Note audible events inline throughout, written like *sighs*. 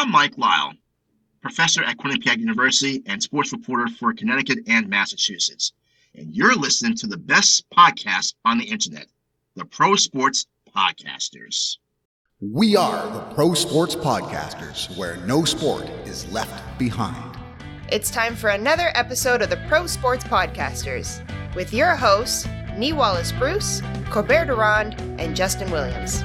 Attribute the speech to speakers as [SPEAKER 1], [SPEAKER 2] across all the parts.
[SPEAKER 1] I'm Mike Lyle, professor at Quinnipiac University and sports reporter for Connecticut and Massachusetts. And you're listening to the best podcast on the internet, the Pro Sports Podcasters.
[SPEAKER 2] We are the Pro Sports Podcasters, where no sport is left behind.
[SPEAKER 3] It's time for another episode of the Pro Sports Podcasters with your hosts, Nee Wallace Bruce, Corbert Durand, and Justin Williams.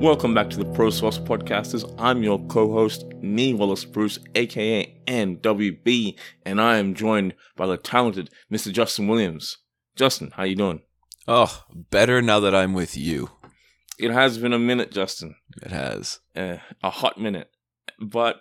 [SPEAKER 4] Welcome back to the Pro Sports Podcasters. I'm your co-host, Nee Wallace Bruce, aka NWB, and I am joined by the talented Mr. Justin Williams. Justin, how you doing?
[SPEAKER 5] Oh, better now that I'm with you.
[SPEAKER 4] It has been a minute, Justin.
[SPEAKER 5] It has.
[SPEAKER 4] Uh, a hot minute. But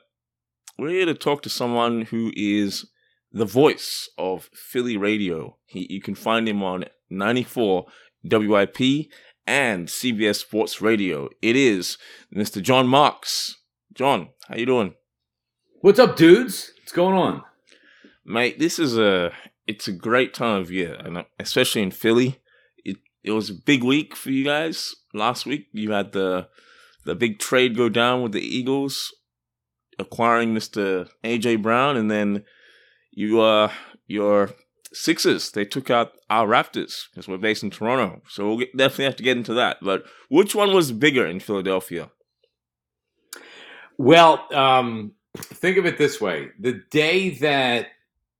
[SPEAKER 4] we're here to talk to someone who is the voice of Philly radio. He, you can find him on 94 WIP and CBS Sports Radio. It is Mr. John Marks. John, how you doing?
[SPEAKER 6] What's up, dudes? What's going on?
[SPEAKER 4] Mate, this is a it's a great time of year, and especially in Philly. It it was a big week for you guys last week. You had the the big trade go down with the Eagles acquiring Mr. AJ Brown, and then you uh your Sixers, they took out our Raptors because we're based in Toronto. So we'll get, definitely have to get into that. But which one was bigger in Philadelphia?
[SPEAKER 6] Well, um, think of it this way the day that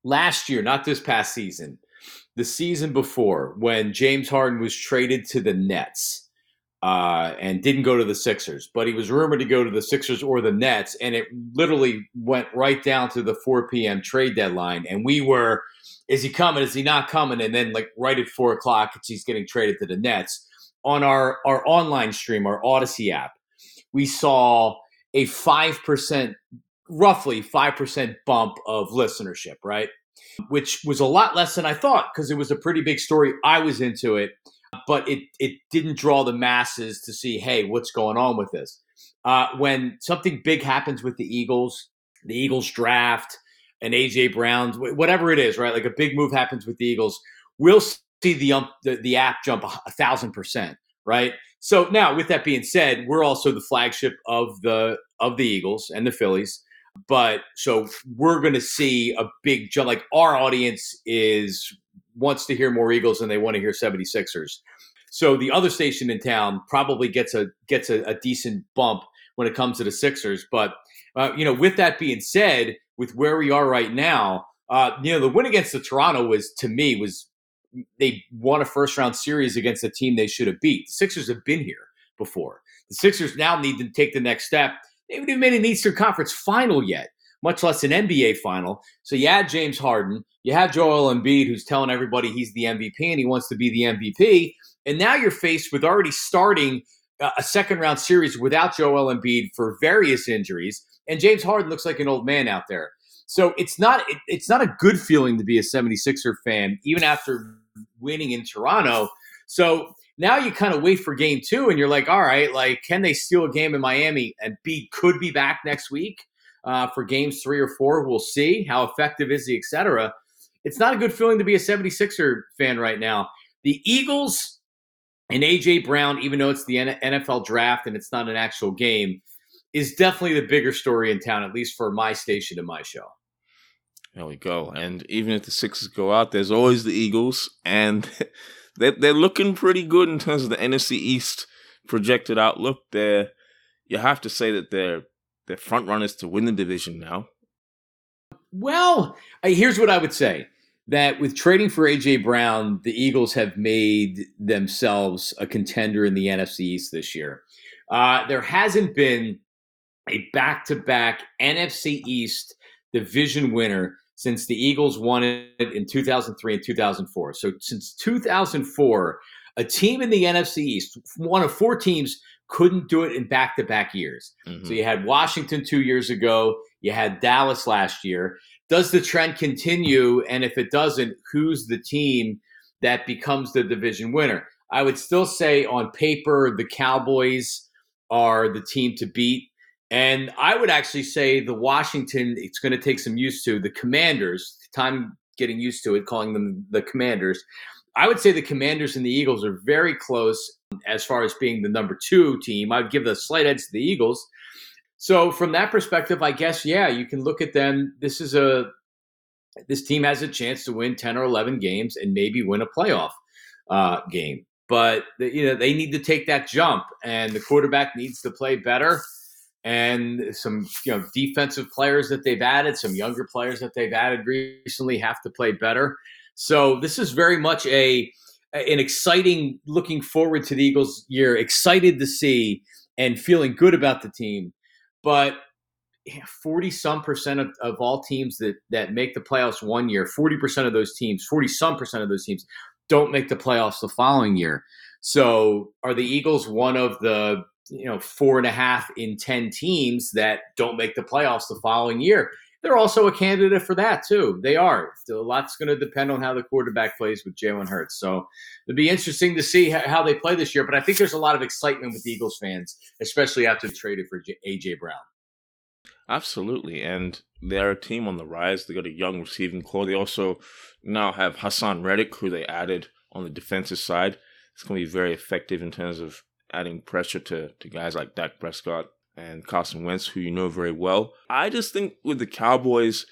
[SPEAKER 6] last year, not this past season, the season before, when James Harden was traded to the Nets uh, and didn't go to the Sixers, but he was rumored to go to the Sixers or the Nets, and it literally went right down to the 4 p.m. trade deadline. And we were is he coming? Is he not coming? And then like right at four o'clock, he's getting traded to the Nets. On our our online stream, our Audacy app, we saw a five percent, roughly five percent bump of listenership, right? Which was a lot less than I thought because it was a pretty big story. I was into it, but it it didn't draw the masses to see, hey, what's going on with this? Uh, when something big happens with the Eagles, the Eagles draft and AJ Brown, whatever it is, right? Like a big move happens with the Eagles, we'll see the um, the, the app jump a thousand percent, right? So now, with that being said, we're also the flagship of the of the Eagles and the Phillies. But so we're going to see a big jump. Like our audience is wants to hear more Eagles than they want to hear 76ers. So the other station in town probably gets a gets a, a decent bump when it comes to the Sixers. But uh, you know, with that being said, with where we are right now, uh, you know, the win against the Toronto was to me was they won a first round series against a team they should have beat. The Sixers have been here before. The Sixers now need to take the next step. They haven't even made an Eastern Conference final yet, much less an NBA final. So you add James Harden, you have Joel Embiid, who's telling everybody he's the MVP and he wants to be the MVP. And now you're faced with already starting a second round series without Joel Embiid for various injuries and James Harden looks like an old man out there. So it's not it, it's not a good feeling to be a 76er fan, even after winning in Toronto. So now you kind of wait for game two and you're like, all right, like, can they steal a game in Miami? Embiid could be back next week uh, for games three or four. We'll see. How effective is he, etc. It's not a good feeling to be a 76er fan right now. The Eagles and AJ Brown, even though it's the NFL draft and it's not an actual game, is definitely the bigger story in town, at least for my station and my show.
[SPEAKER 4] There we go. And even if the Sixers go out, there's always the Eagles, and *laughs* they're, they're looking pretty good in terms of the NFC East projected outlook. They're, you have to say that they're they're front runners to win the division now.
[SPEAKER 6] Well, here's what I would say: that with trading for AJ Brown, the Eagles have made themselves a contender in the NFC East this year. Uh, there hasn't been a back to back NFC East division winner since the Eagles won it in 2003 and 2004. So since 2004, a team in the NFC East, one of four teams, couldn't do it in back to back years. Mm-hmm. So you had Washington two years ago, you had Dallas last year. Does the trend continue? And if it doesn't, who's the team that becomes the division winner? I would still say on paper, the Cowboys are the team to beat. And I would actually say the Washington, it's going to take some used to. The Commanders, time getting used to it, calling them the Commanders. I would say the Commanders and the Eagles are very close as far as being the number two team. I'd give the slight edge to the Eagles. So from that perspective, I guess yeah, you can look at them. This is a this team has a chance to win ten or eleven games and maybe win a playoff uh, game. But you know they need to take that jump, and the quarterback needs to play better. And some you know defensive players that they've added, some younger players that they've added recently have to play better. So this is very much a an exciting looking forward to the Eagles year, excited to see and feeling good about the team. But 40 some percent of, of all teams that that make the playoffs one year, 40% of those teams, 40 some percent of those teams don't make the playoffs the following year. So are the Eagles one of the you know four and a half in ten teams that don't make the playoffs the following year? They're also a candidate for that too. They are. A lot's going to depend on how the quarterback plays with Jalen Hurts. So it'll be interesting to see how they play this year. But I think there's a lot of excitement with Eagles fans, especially after they traded for AJ Brown.
[SPEAKER 4] Absolutely, and they're a team on the rise. They got a young receiving corps. They also now have Haason Reddick, who they added on the defensive side. It's going to be very effective in terms of adding pressure to, to guys like Dak Prescott and Carson Wentz, who you know very well. I just think with the Cowboys,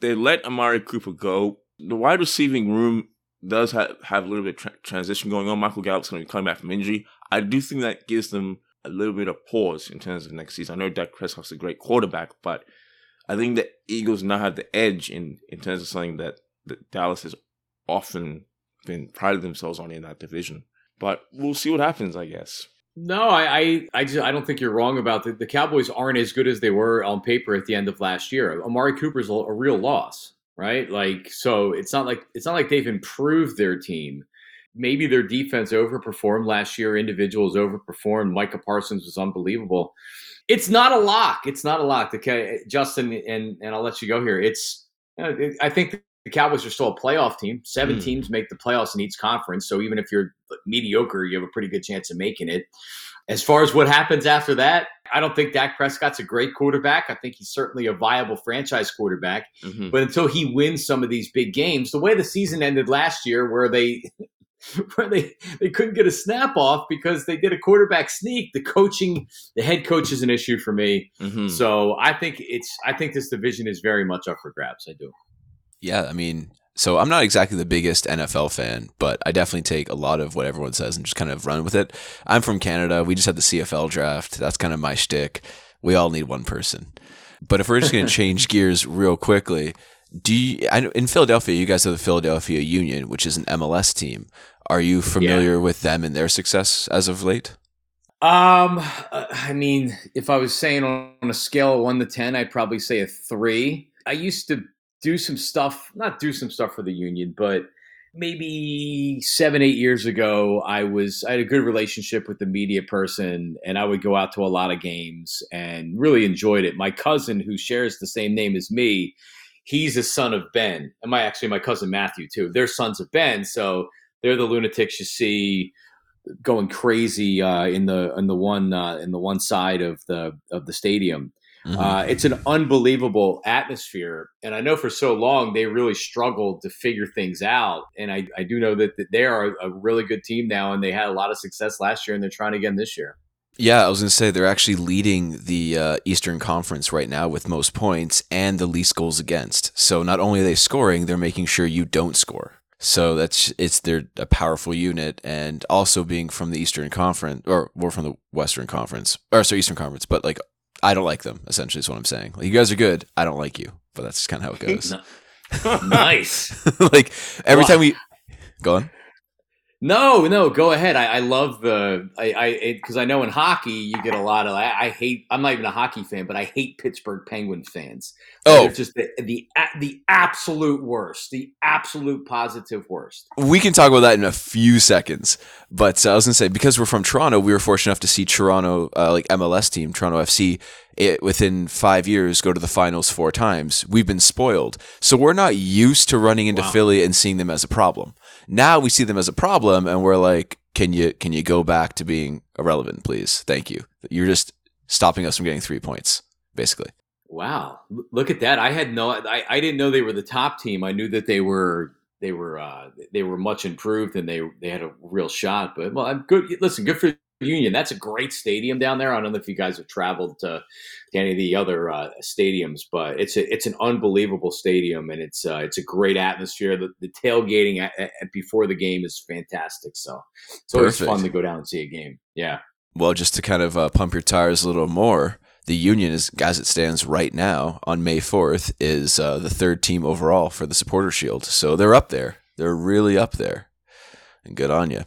[SPEAKER 4] they let Amari Cooper go. The wide receiving room does have, have a little bit of tra- transition going on. Michael Gallup's going to be coming back from injury. I do think that gives them a little bit of pause in terms of next season. I know Dak Prescott's a great quarterback, but I think the Eagles now have the edge in, in terms of something that, that Dallas has often been prided themselves on in that division. But we'll see what happens, I guess.
[SPEAKER 6] No, I, I, I just I don't think you're wrong about the, the Cowboys aren't as good as they were on paper at the end of last year. Amari Cooper's a, a real loss, right? Like, so it's not like it's not like they've improved their team. Maybe their defense overperformed last year. Individuals overperformed. Micah Parsons was unbelievable. It's not a lock. It's not a lock. Okay, Justin, and and I'll let you go here. It's uh, I think the Cowboys are still a playoff team. Seven mm. teams make the playoffs in each conference. So even if you're mediocre, you have a pretty good chance of making it. As far as what happens after that, I don't think Dak Prescott's a great quarterback. I think he's certainly a viable franchise quarterback. Mm-hmm. But until he wins some of these big games, the way the season ended last year, where they *laughs* where they, they couldn't get a snap off because they did a quarterback sneak. The coaching, the head coach is an issue for me. Mm-hmm. So I think it's I think this division is very much up for grabs. I do.
[SPEAKER 5] Yeah, I mean, so I'm not exactly the biggest NFL fan, but I definitely take a lot of what everyone says and just kind of run with it. I'm from Canada. We just had the CFL draft. That's kind of my shtick. We all need one person. But if we're just going *laughs* to change gears real quickly, do you, I, in Philadelphia, you guys have the Philadelphia Union, which is an MLS team. Are you familiar yeah. with them and their success as of late?
[SPEAKER 6] Um, I mean, if I was saying on a scale of one to ten, I'd probably say a three. I used to do some stuff, not do some stuff for the union, but maybe seven, eight years ago, I was I had a good relationship with the media person, and I would go out to a lot of games and really enjoyed it. My cousin, who shares the same name as me, he's a son of Ben, and my actually my cousin Matthew too. They're sons of Ben, so they're the lunatics you see going crazy uh, in the in the one uh, in the one side of the of the stadium. Mm-hmm. Uh, it's an unbelievable atmosphere. And I know for so long they really struggled to figure things out. And I, I do know that, that they are a really good team now and they had a lot of success last year and they're trying again this year.
[SPEAKER 5] Yeah, I was going to say they're actually leading the uh, Eastern Conference right now with most points and the least goals against. So not only are they scoring, they're making sure you don't score. So that's it's they're a powerful unit, and also being from the Eastern Conference or more from the Western Conference or sorry Eastern Conference, but like I don't like them. Essentially, is what I'm saying. Like you guys are good. I don't like you, but that's kind of how it *laughs* goes.
[SPEAKER 6] nice. *laughs*
[SPEAKER 5] like every time we go on.
[SPEAKER 6] No, no, go ahead. I, I love the I I because I know in hockey you get a lot of I, I, hate. I'm not even a hockey fan, but I hate Pittsburgh Penguins fans. Oh, They're just the, the the absolute worst, the absolute positive worst.
[SPEAKER 5] We can talk about that in a few seconds, but uh, I was gonna say because we're from Toronto, we were fortunate enough to see Toronto uh, like MLS team Toronto FC it, within five years go to the finals four times. We've been spoiled. So we're not used to running into
[SPEAKER 6] Wow.
[SPEAKER 5] Philly and seeing them as a problem. Now we see them as a problem and we're like, can you can you go back to being irrelevant, please? Thank you. You're just stopping us from getting three points, basically.
[SPEAKER 6] Wow, look at that! I had no, I, I didn't know they were the top team. I knew that they were, they were, uh, they were much improved and they they had a real shot. But well, I'm good. Listen, good for Union. That's a great stadium down there. I don't know if you guys have traveled to, any of the other uh, stadiums, but it's a, it's an unbelievable stadium and it's uh, it's a great atmosphere. The, the tailgating at, at, before the game is fantastic. So it's always
[SPEAKER 5] Perfect.
[SPEAKER 6] fun to go down and see a game. Yeah.
[SPEAKER 5] Well, just to kind of uh, pump your tires a little more, the Union is, as it stands right now on May 4th, is uh, the third team overall for the Supporter Shield. So they're up there. They're really up there. And good on you.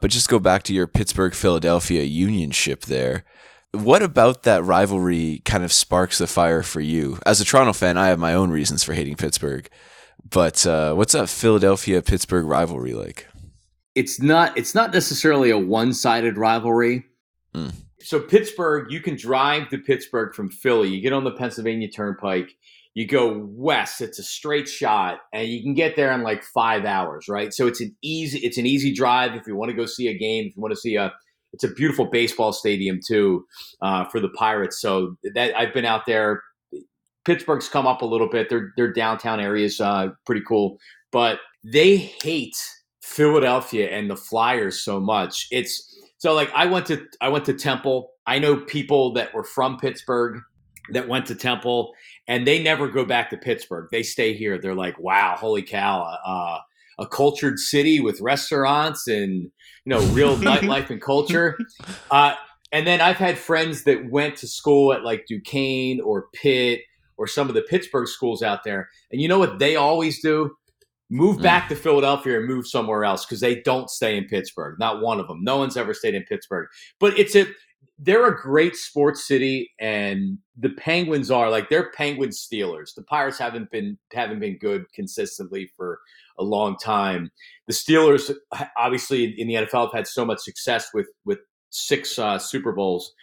[SPEAKER 5] But just go back to your Pittsburgh Philadelphia Union ship there. What about that rivalry kind of sparks the fire for you? As a Toronto fan, I have my own reasons for hating Pittsburgh. But uh, what's that Philadelphia Pittsburgh rivalry like?
[SPEAKER 6] it's not it's not necessarily a one-sided rivalry.
[SPEAKER 5] Mm.
[SPEAKER 6] So Pittsburgh, you can drive to Pittsburgh from Philly. You get on the Pennsylvania Turnpike, you go west. It's a straight shot, and you can get there in like five hours, right? So it's an easy it's an easy drive if you want to go see a game. If you want to see a it's a beautiful baseball stadium too uh, for the Pirates. So that I've been out there. Pittsburgh's come up a little bit. Their their downtown area is uh, pretty cool, but they hate Philadelphia and the Flyers so much. It's so like I went to I went to Temple. I know people that were from Pittsburgh that went to Temple and they never go back to Pittsburgh. They stay here. They're like, "Wow, holy cow, uh, a cultured city with restaurants and you know real *laughs* nightlife and culture." Uh, and then I've had friends that went to school at like Duquesne or Pitt or some of the Pittsburgh schools out there. And you know what they always do? Move
[SPEAKER 5] Mm.
[SPEAKER 6] back to Philadelphia and move somewhere else because they don't stay in Pittsburgh. Not one of them. No one's ever stayed in Pittsburgh. But it's a they're a great sports city, and the Penguins are like they're Penguin Steelers. The Pirates haven't been haven't been good consistently for a long time. The Steelers, obviously, in the NFL, have had so much success with with six uh, Super Bowls,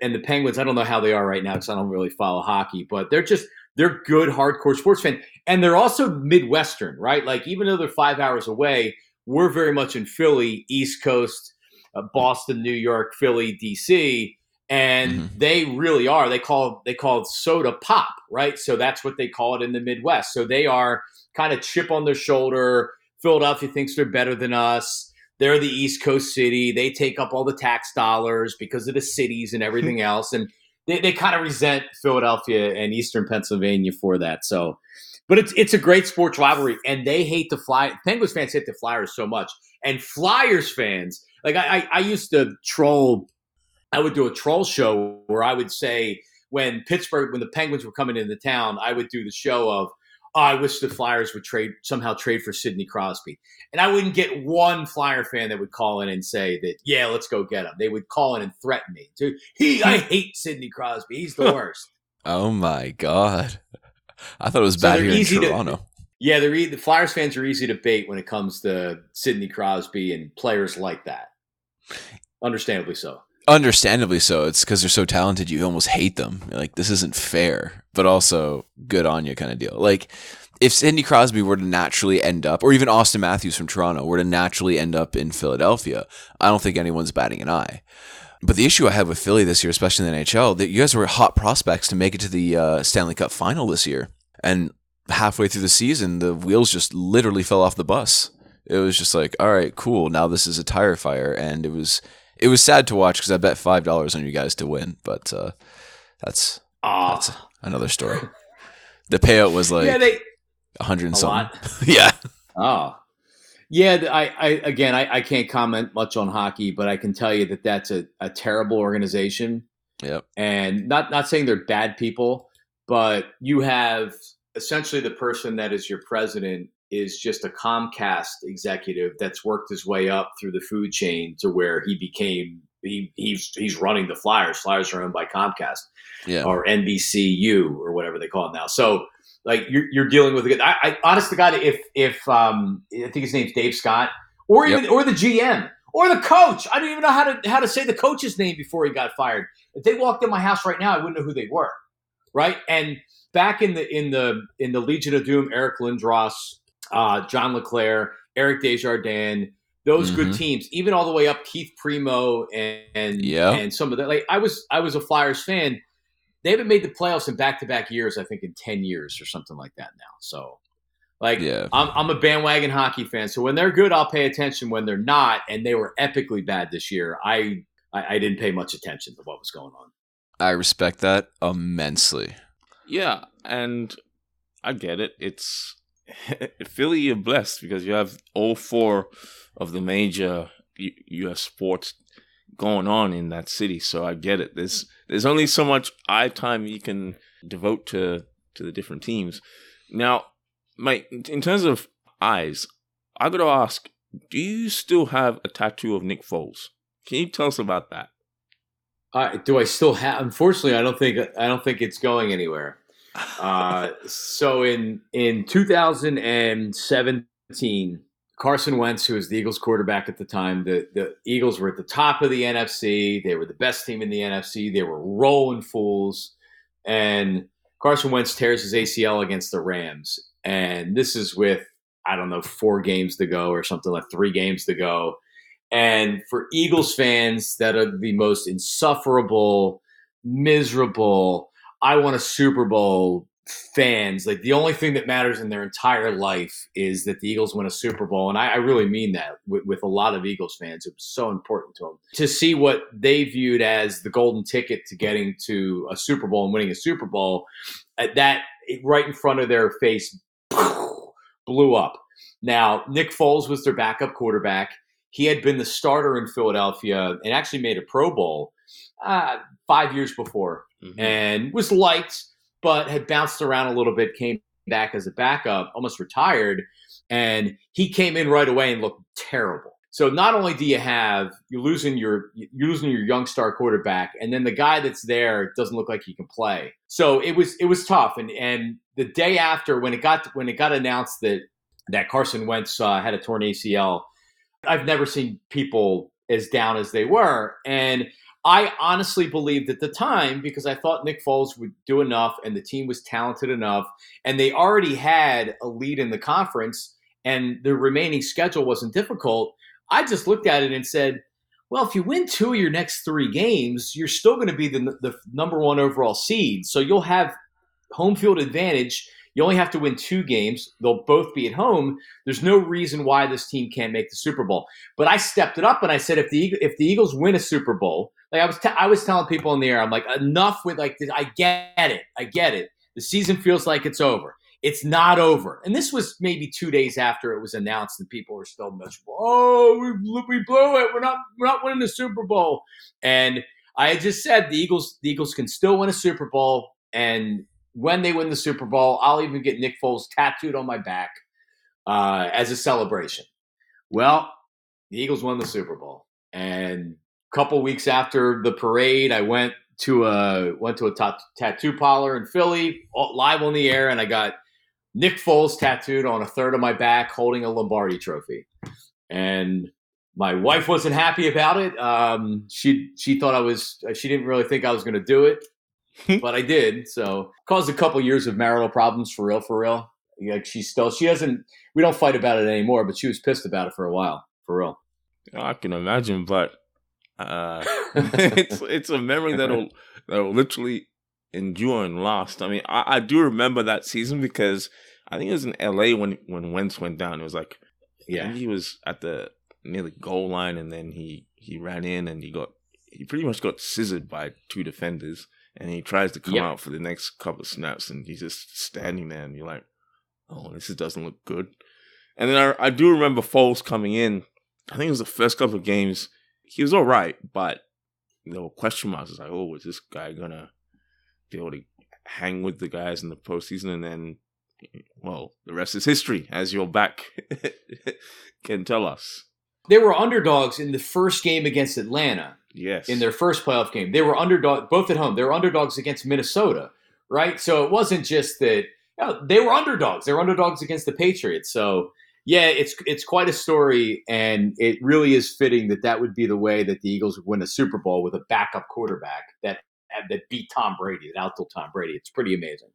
[SPEAKER 6] and the Penguins. I don't know how they are right now because I don't really follow hockey, but they're just they're good hardcore sports fan and they're also Midwestern, right? Like even though they're five hours away, we're very much in Philly, East Coast, uh, Boston, New York, Philly, DC, and
[SPEAKER 5] Mhm.
[SPEAKER 6] they really are. They call they call soda pop, right? So that's what they call it in the Midwest. So they are kind of chip on their shoulder. Philadelphia thinks they're better than us. They're the East Coast city. They take up all the tax dollars because of the cities and everything *laughs* else, and they, they kind of resent Philadelphia and Eastern Pennsylvania for that. So, but it's it's a great sports rivalry, and they hate the fly. Penguins fans hate the Flyers so much, and Flyers fans like I, I, I used to troll. I would do a troll show where I would say when Pittsburgh, when the Penguins were coming into town, I would do the show of, oh, I wish the Flyers would trade somehow trade for Sidney Crosby, and I wouldn't get one Flyer fan that would call in and say that, yeah, let's go get him. They would call in and threaten me. To, he, I hmm. hate Sidney Crosby. He's the worst. *laughs*
[SPEAKER 5] Oh my god. I thought it was
[SPEAKER 6] So
[SPEAKER 5] bad here in
[SPEAKER 6] easy to-
[SPEAKER 5] Toronto.
[SPEAKER 6] Yeah, they're e- the Flyers fans are easy to bait when it comes to Sidney Crosby and players like that. Understandably so.
[SPEAKER 5] Understandably so. It's because they're so talented, you almost hate them. You're like, this isn't fair, but also good on you kind of deal. Like, if Sidney Crosby were to naturally end up, or even Auston Matthews from Toronto were to naturally end up in Philadelphia, I don't think anyone's batting an eye. But the issue I had with Philly this year, especially in the NHL, that you guys were hot prospects to make it to the uh, Stanley Cup final this year. And halfway through the season, the wheels just literally fell off the bus. It was just like, all right, cool. Now this is a tire fire. And it was it was sad to watch because I bet five dollars on you guys to win, but uh, that's
[SPEAKER 6] Ah,
[SPEAKER 5] that's another story. The payout was like
[SPEAKER 6] yeah, they
[SPEAKER 5] a hundred and something. *laughs* yeah,
[SPEAKER 6] Oh, yeah. I, I again, I, I can't comment much on hockey, but I can tell you that that's a, a terrible organization,
[SPEAKER 5] yep,
[SPEAKER 6] and not not saying they're bad people, but you have essentially the person that is your president is just a Comcast executive that's worked his way up through the food chain to where he became he, he's he's running the Flyers. Flyers are owned by Comcast
[SPEAKER 5] yeah.
[SPEAKER 6] or NBCU or whatever they call it now. So like you're, you're dealing with a I, I honest to God, if if um I think his name's Dave Scott or even or the GM or the coach. I don't even know how to how to say the coach's name before he got fired. If they walked in my house right now, I wouldn't know who they were, right? And back in the in the in the Legion of Doom, Eric Lindros, uh, John LeClair, Eric Desjardins, those good
[SPEAKER 5] Mhm.
[SPEAKER 6] teams, even all the way up Keith Primeau and and,
[SPEAKER 5] Yeah.
[SPEAKER 6] and some of that. Like I was I was a Flyers fan. They haven't made the playoffs in back to back years. I think in ten years or something like that now. So. Like
[SPEAKER 5] Yeah.
[SPEAKER 6] I'm, I'm a bandwagon hockey fan, so when they're good, I'll pay attention. When they're not, and they were epically bad this year, I I, I didn't pay much attention to what was going on.
[SPEAKER 5] I respect that immensely.
[SPEAKER 4] Yeah, and I get it. It's *laughs* Philly, you're blessed because you have all four of the major U.S. sports going on in that city. So I get it. There's there's only so much eye time you can devote to to the different teams. Now, Mike, in terms of eyes, I got to ask: Do you still have a tattoo of Nick Foles? Can you tell us about that?
[SPEAKER 6] Do I still have? Unfortunately, I don't think I don't think it's going anywhere. Uh, so in in 2017, Carson Wentz, who was the Eagles quarterback at the time, the the Eagles were at the top of the NFC. They were the best team in the NFC. They were rolling fools, and Carson Wentz tears his ACL against the Rams, and this is with I don't know four games to go or something like three games to go. And for Eagles fans that are the most insufferable, miserable, I want a Super Bowl fans, like the only thing that matters in their entire life is that the Eagles win a Super Bowl. And I, I really mean that with, with a lot of Eagles fans. It was so important to them to see what they viewed as the golden ticket to getting to a Super Bowl and winning a Super Bowl. uh, That right in front of their face *laughs* blew up. Now, Nick Foles was their backup quarterback. He had been the starter in Philadelphia and actually made a Pro Bowl uh, five years before and was liked, but had bounced around a little bit, came back as a backup, almost retired. And he came in right away and looked terrible. So not only do you have you're losing your you're losing your young star quarterback, and then the guy that's there doesn't look like he can play. So it was it was tough. And and the day after when it got when it got announced that that Carson Wentz uh, had a torn ACL, I've never seen people as down as they were. And I honestly believed at the time because I thought Nick Foles would do enough and the team was talented enough and they already had a lead in the conference and the remaining schedule wasn't difficult. I just looked at it and said, well, if you win two of your next three games, you're still going to be the, the number one overall seed. So you'll have home field advantage. You only have to win two games. They'll both be at home. There's no reason why this team can't make the Super Bowl. But I stepped it up and I said, if the if the Eagles win a Super Bowl, like I was, t- I was telling people in the air, I'm like, enough with like, this. I get it, I get it. The season feels like it's over. It's not over. And this was maybe two days after it was announced, and people were still miserable. Oh, we, blew- we blew it. We're not we're not winning the Super Bowl. And I had just said the Eagles the Eagles can still win a Super Bowl, and when they win the Super Bowl, I'll even get Nick Foles tattooed on my back uh, as a celebration. Well, the Eagles won the Super Bowl, and couple weeks after the parade, I went to a went to a ta- tattoo parlor in Philly, all- live on the air, and I got Nick Foles tattooed on a third of my back, holding a Lombardi trophy, and my wife wasn't happy about it. Um, she she thought I was she didn't really think I was going to do it, *laughs* but I did. So caused a couple years of marital problems for real, for real. Like she still she doesn't we don't fight about it anymore, but she was pissed about it for a while, for real.
[SPEAKER 4] I can imagine, but uh, *laughs* it's it's a memory that'll that'll literally endure and last. I mean, I, I do remember that season because I think it was in L.A. when when Wentz went down. It was like
[SPEAKER 6] Yeah,
[SPEAKER 4] he was at the near the goal line, and then he he ran in and he got he pretty much got scissored by two defenders, and he tries to come out for the next couple of snaps, and he's just standing there, and you're like, oh, this doesn't look good. And then I, I do remember Foles coming in. I think it was the first couple of games. He was all right, but there were question marks. It's like, oh, is this guy gonna be able to hang with the guys in the postseason? And then, well, the rest is history, as your back *laughs* can tell us.
[SPEAKER 6] they were underdogs in the first game against Atlanta.
[SPEAKER 4] Yes.
[SPEAKER 6] in their first playoff game. They were underdog both at home. They were underdogs against Minnesota, right? So it wasn't just that you know, they were underdogs. They were underdogs against the Patriots. So Yeah, it's it's quite a story, and it really is fitting that that would be the way that the Eagles would win a Super Bowl with a backup quarterback that uh, that beat Tom Brady, that outdid Tom Brady. It's pretty amazing.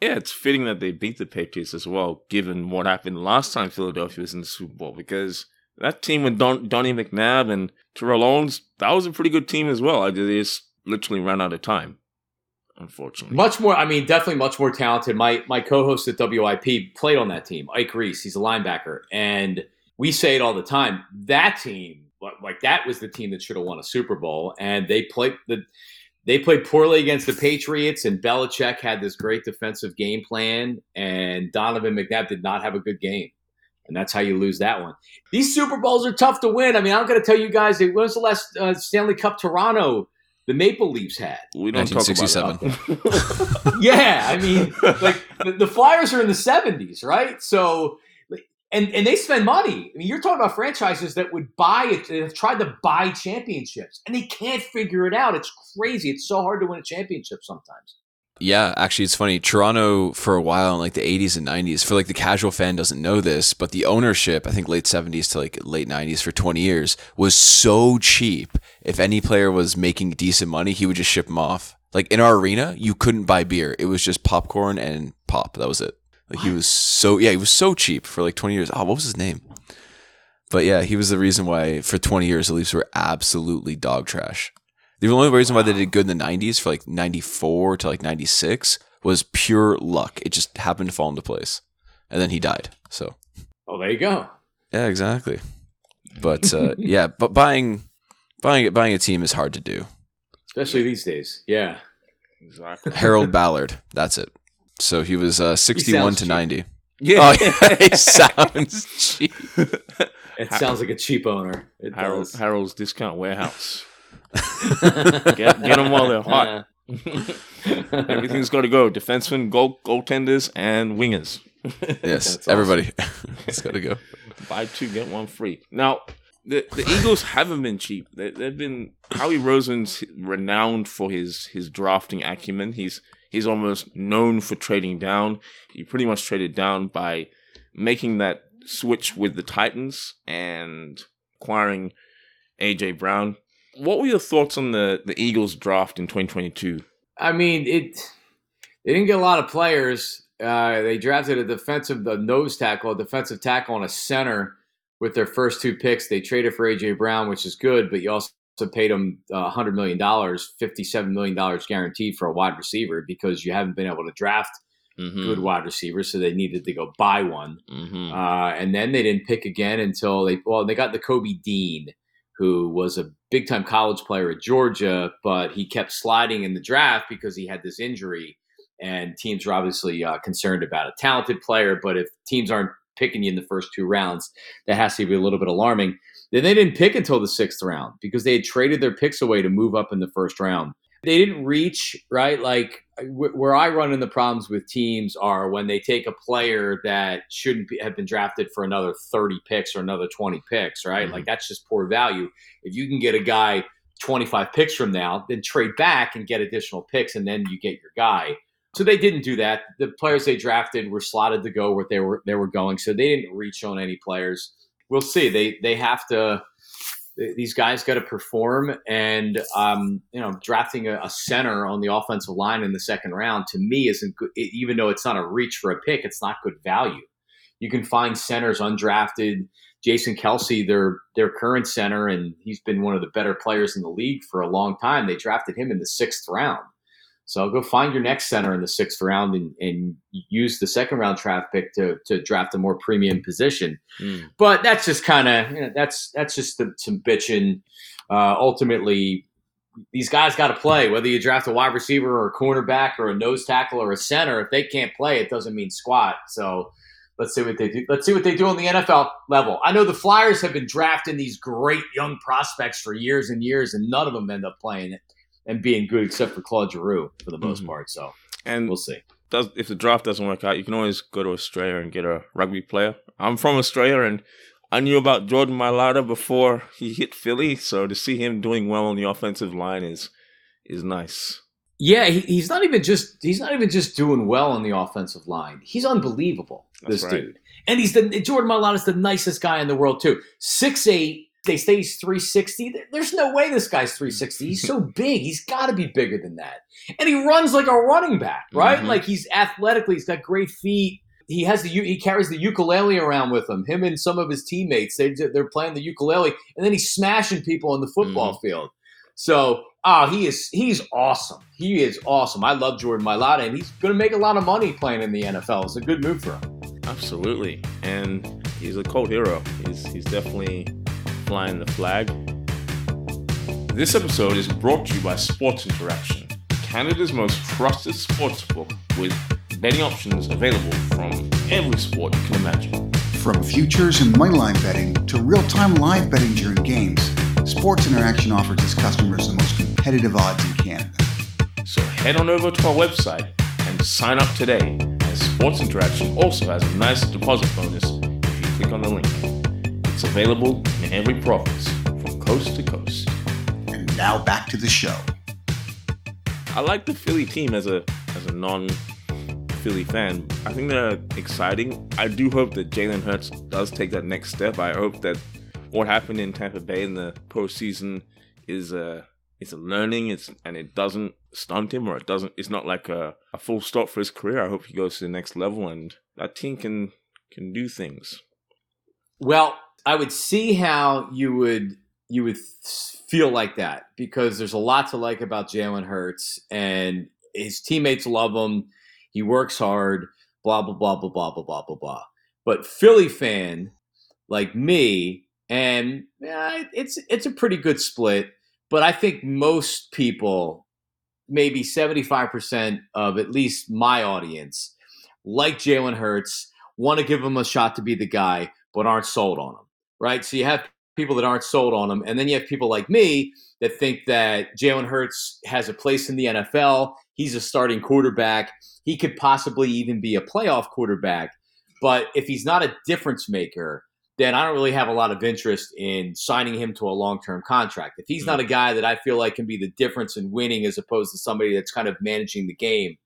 [SPEAKER 4] Yeah, it's fitting that they beat the Patriots as well, given what happened last time Philadelphia was in the Super Bowl, because that team with Don, Donnie McNabb and Terrell Owens, that was a pretty good team as well. I just literally ran out of time, unfortunately.
[SPEAKER 6] Much more, I mean, definitely much more talented. My my co-host at WIP played on that team, Ike Reese. He's a linebacker, and we say it all the time. That team, like that, was the team that should have won a Super Bowl, and they played the. They played poorly against the Patriots, and Belichick had this great defensive game plan, and Donovan McNabb did not have a good game. And that's how you lose that one. These Super Bowls are tough to win. I mean, I'm going to tell you guys, when was the last uh, Stanley Cup Toronto the Maple Leafs had?
[SPEAKER 4] We don't talk about *laughs*
[SPEAKER 6] yeah, I mean, like the, the, Flyers are in the 70s, right? So, and and they spend money. I mean, you're talking about franchises that would buy it, that have tried to buy championships, and they can't figure it out. It's crazy. It's so hard to win a championship sometimes.
[SPEAKER 5] Yeah, actually, it's funny. Toronto for a while in like the 80s and 90s, for like the casual fan doesn't know this, but the ownership, I think late 70s to like late 90s for 20 years, was so cheap. If any player was making decent money, he would just ship them off. Like in our arena, you couldn't buy beer. It was just popcorn and pop. That was it. Like he was so yeah, he was so cheap for like 20 years. Oh, what was his name? But yeah, he was the reason why for 20 years the Leafs were absolutely dog trash. The only reason why they did good in the 90s for like 94 to like 96 was pure luck. It just happened to fall into place. And then he died. So.
[SPEAKER 6] Oh, there you go.
[SPEAKER 5] Yeah, exactly. But uh, *laughs* yeah, but buying buying buying a team is hard to do.
[SPEAKER 6] Especially these days. Yeah.
[SPEAKER 5] Exactly. *laughs* Harold Ballard. That's it. So he was uh, 61 to cheap. 90.
[SPEAKER 4] Yeah.
[SPEAKER 5] Oh, yeah. *laughs* he sounds cheap.
[SPEAKER 6] It sounds like a cheap owner.
[SPEAKER 4] Harold, Harold's Discount Warehouse get, get them while they're hot. *laughs* Everything's got to go. Defensemen, goal goaltenders, and wingers.
[SPEAKER 5] yes, awesome. everybody. *laughs* it's got to go.
[SPEAKER 4] Buy two, get one free. Now, the the Eagles haven't been cheap. They, have been Howie Roseman's renowned for his his drafting acumen. He's he's almost known for trading down. He pretty much traded down by making that switch with the Titans and acquiring AJ Brown what were your thoughts on the the Eagles draft in 2022?
[SPEAKER 6] I mean, it they didn't get a lot of players. Uh, they drafted a defensive, nose tackle, a defensive tackle, and a center with their first two picks. They traded for AJ Brown, which is good, but you also paid them uh, $100 million, $57 million guaranteed for a wide receiver because you haven't been able to draft mm-hmm. good wide receivers, so they needed to go buy one. Mm-hmm. Uh, and then they didn't pick again until they, well, they got the Kobe Dean who was a big time college player at Georgia, but he kept sliding in the draft because he had this injury. And teams are obviously uh, concerned about a talented player, but if teams aren't picking you in the first two rounds, that has to be a little bit alarming. Then they didn't pick until the sixth round because they had traded their picks away to move up in the first round. They didn't reach, right? Like where I run into problems with teams are when they take a player that shouldn't be, have been drafted for another 30 picks or another 20 picks, right? Mm-hmm. Like that's just poor value. If you can get a guy 25 picks from now, then trade back and get additional picks, and then you get your guy. So they didn't do that. The players they drafted were slotted to go where they were they were going, so they didn't reach on any players. We'll see. They they have to these guys got to perform and um, you know drafting a, a, center on the offensive line in the second round to me isn't good even though it's not a reach for a pick it's not good value. You can find centers undrafted. Jason Kelce, their their current center and he's been one of the better players in the league for a long time. They drafted him in the sixth round so go find your next center in the sixth round and, and use the second round draft pick to, to draft a more premium position. Mm. But that's just kind of you know, that's that's just the, some bitching. Uh, ultimately, these guys got to play. Whether you draft a wide receiver or a cornerback or a nose tackle or a center, if they can't play, it doesn't mean squat. So let's see what they do. Let's see what they do on the NFL level. I know the Flyers have been drafting these great young prospects for years and years, and none of them end up playing it and being good, except for Claude Giroux for the most mm-hmm. part. So,
[SPEAKER 4] and
[SPEAKER 6] we'll see.
[SPEAKER 4] Does if the draft doesn't work out, you can always go to Australia and get a rugby player. I'm from Australia, and I knew about Jordan Mailata before he hit Philly, so to see him doing well on the offensive line is is nice.
[SPEAKER 6] Yeah, he, he's not even just he's not even just doing well on the offensive line. He's unbelievable. That's this right. dude. And he's the Jordan Mailata's the nicest guy in the world too. Six eight. They say he's 360. There's no way this guy's 360. He's *laughs* so big. He's got to be bigger than that. And he runs like a running back, right?
[SPEAKER 4] Mhm.
[SPEAKER 6] Like he's athletically, he's got great feet. He has the he carries the ukulele around with him. Him and some of his teammates, they they're playing the ukulele, and then he's smashing people on the football field. So, ah, he is he's awesome. He is awesome. I love Jordan Mailata, and he's going to make a lot of money playing in the NFL. It's a good move for him.
[SPEAKER 4] Absolutely. And he's a cult hero. He's, he's definitely flying the flag. This episode is brought to you by Sports Interaction, Canada's most trusted sports book with betting options available from every sport you can imagine.
[SPEAKER 2] From futures and moneyline betting to real-time live betting during games, Sports Interaction offers its customers the most competitive odds in Canada.
[SPEAKER 4] So head on over to our website and sign up today, as Sports Interaction also has a nice deposit bonus if you click on the link. It's available in every province, from coast to coast.
[SPEAKER 2] And now back to the show.
[SPEAKER 4] I like the Philly team as a as a non Philly fan. I think they're exciting. I do hope that Jalen Hurts does take that next step. I hope that what happened in Tampa Bay in the postseason is a it's a learning. It's and it doesn't stunt him or it doesn't. It's not like a, a full stop for his career. I hope he goes to the next level and that team can can do things.
[SPEAKER 6] Well, I would see how you would you would feel like that because there's a lot to like about Jalen Hurts and his teammates love him. He works hard. Blah blah blah blah blah blah blah blah. But Philly fan like me, and yeah, it's it's a pretty good split. But I think most people, maybe seventy five percent of at least my audience, like Jalen Hurts, want to give him a shot to be the guy, but aren't sold on him. Right? So you have people that aren't sold on him, and then you have people like me that think that Jalen Hurts has a place in the NFL. He's a starting quarterback. He could possibly even be a playoff quarterback. But if he's not a difference maker, then I don't really have a lot of interest in signing him to a long term contract. If he's not a guy that I feel like can be the difference in winning as opposed to somebody that's kind of managing the game,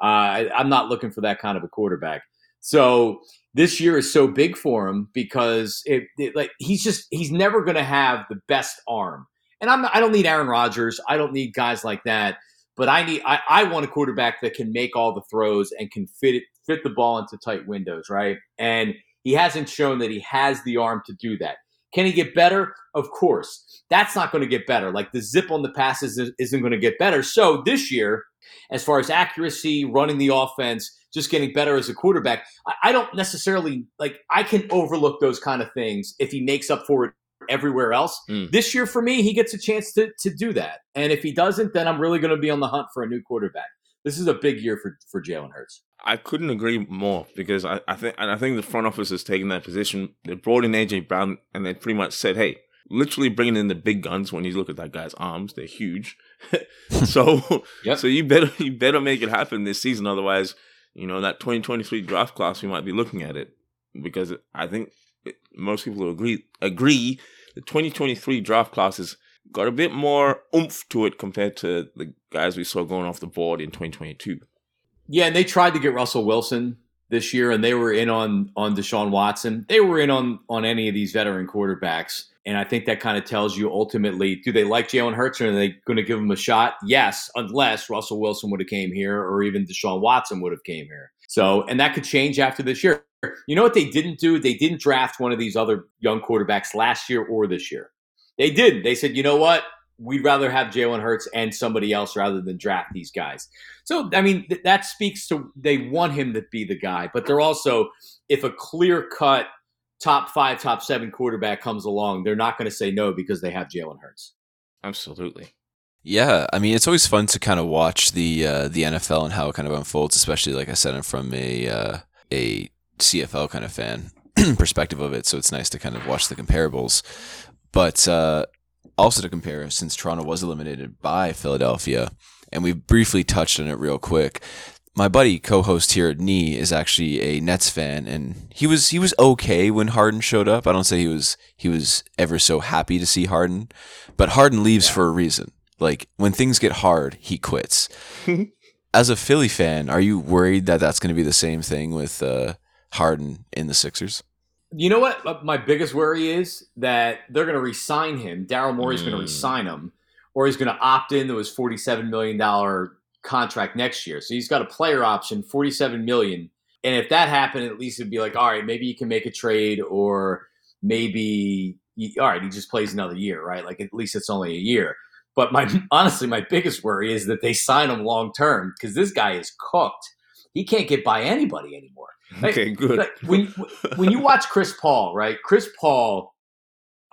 [SPEAKER 6] uh, I, I'm not looking for that kind of a quarterback. So this year is so big for him because it, it like he's just he's never going to have the best arm. And I'm I don't need Aaron Rodgers. I don't need guys like that. But I need I, I want a quarterback that can make all the throws and can fit it fit the ball into tight windows, right? And he hasn't shown that he has the arm to do that. Can he get better? Of course. That's not going to get better. Like the zip on the passes isn't going to get better. So this year, as far as accuracy, running the offense, just getting better as a quarterback, I don't necessarily like I can overlook those kind of things if he makes up for it everywhere else.
[SPEAKER 4] Mm.
[SPEAKER 6] This year for me, he gets a chance to to do that. And if he doesn't, then I'm really going to be on the hunt for a new quarterback. This is a big year for for Jalen Hurts.
[SPEAKER 4] I couldn't agree more because I, I think and I think the front office has taken that position. They brought in AJ Brown and they pretty much said, "Hey, literally bringing in the big guns." When you look at that guy's arms, they're huge. *laughs* so,
[SPEAKER 6] Yep.
[SPEAKER 4] so you better you better make it happen this season. Otherwise, you know that 2023 draft class we might be looking at it because I think most people agree agree the 2023 draft class has got a bit more oomph to it compared to the guys we saw going off the board in 2022.
[SPEAKER 6] Yeah, and they tried to get Russell Wilson this year, and they were in on on Deshaun Watson. They were in on on any of these veteran quarterbacks, and I think that kind of tells you ultimately, do they like Jalen Hurts, or are they going to give him a shot? Yes, unless Russell Wilson would have came here, or even Deshaun Watson would have came here. So, and that could change after this year. You know what they didn't do? They didn't draft one of these other young quarterbacks last year or this year. They didn't. They said, you know what? We'd rather have Jalen Hurts and somebody else rather than draft these guys. So, I mean, th- that speaks to they want him to be the guy, but they're also, if a clear cut top five, top seven quarterback comes along, they're not going to say no because they have Jalen Hurts.
[SPEAKER 4] Absolutely.
[SPEAKER 5] Yeah, I mean, it's always fun to kind of watch the uh, the NFL and how it kind of unfolds, especially like I said, I'm from a uh, a CFL kind of fan *clears throat* perspective of it, so it's nice to kind of watch the comparables. But uh, also to compare, since Toronto was eliminated by Philadelphia, and we briefly touched on it real quick. My buddy, co-host here at Nee, is actually a Nets fan, and he was he was okay when Harden showed up. I don't say he was he was ever so happy to see Harden, but Harden leaves for a reason. Like when things get hard, he quits. *laughs* As a Philly fan, are you worried that that's going to be the same thing with uh, Harden in the Sixers?
[SPEAKER 6] You know what? Uh, My biggest worry is that they're going to re-sign him. Daryl Morey's going to resign him, or he's going to opt into his forty-seven million dollar contract next year. So he's got a player option, forty-seven million. And if that happened, at least it'd be like, all right, maybe you can make a trade, or maybe all right, he just plays another year, right? Like at least it's only a year. But my *laughs* honestly, my biggest worry is that they sign him long term because this guy is cooked. He can't get by anybody anymore. Like-
[SPEAKER 4] Okay, good.
[SPEAKER 6] like, when when you watch Chris Paul, right? Chris Paul,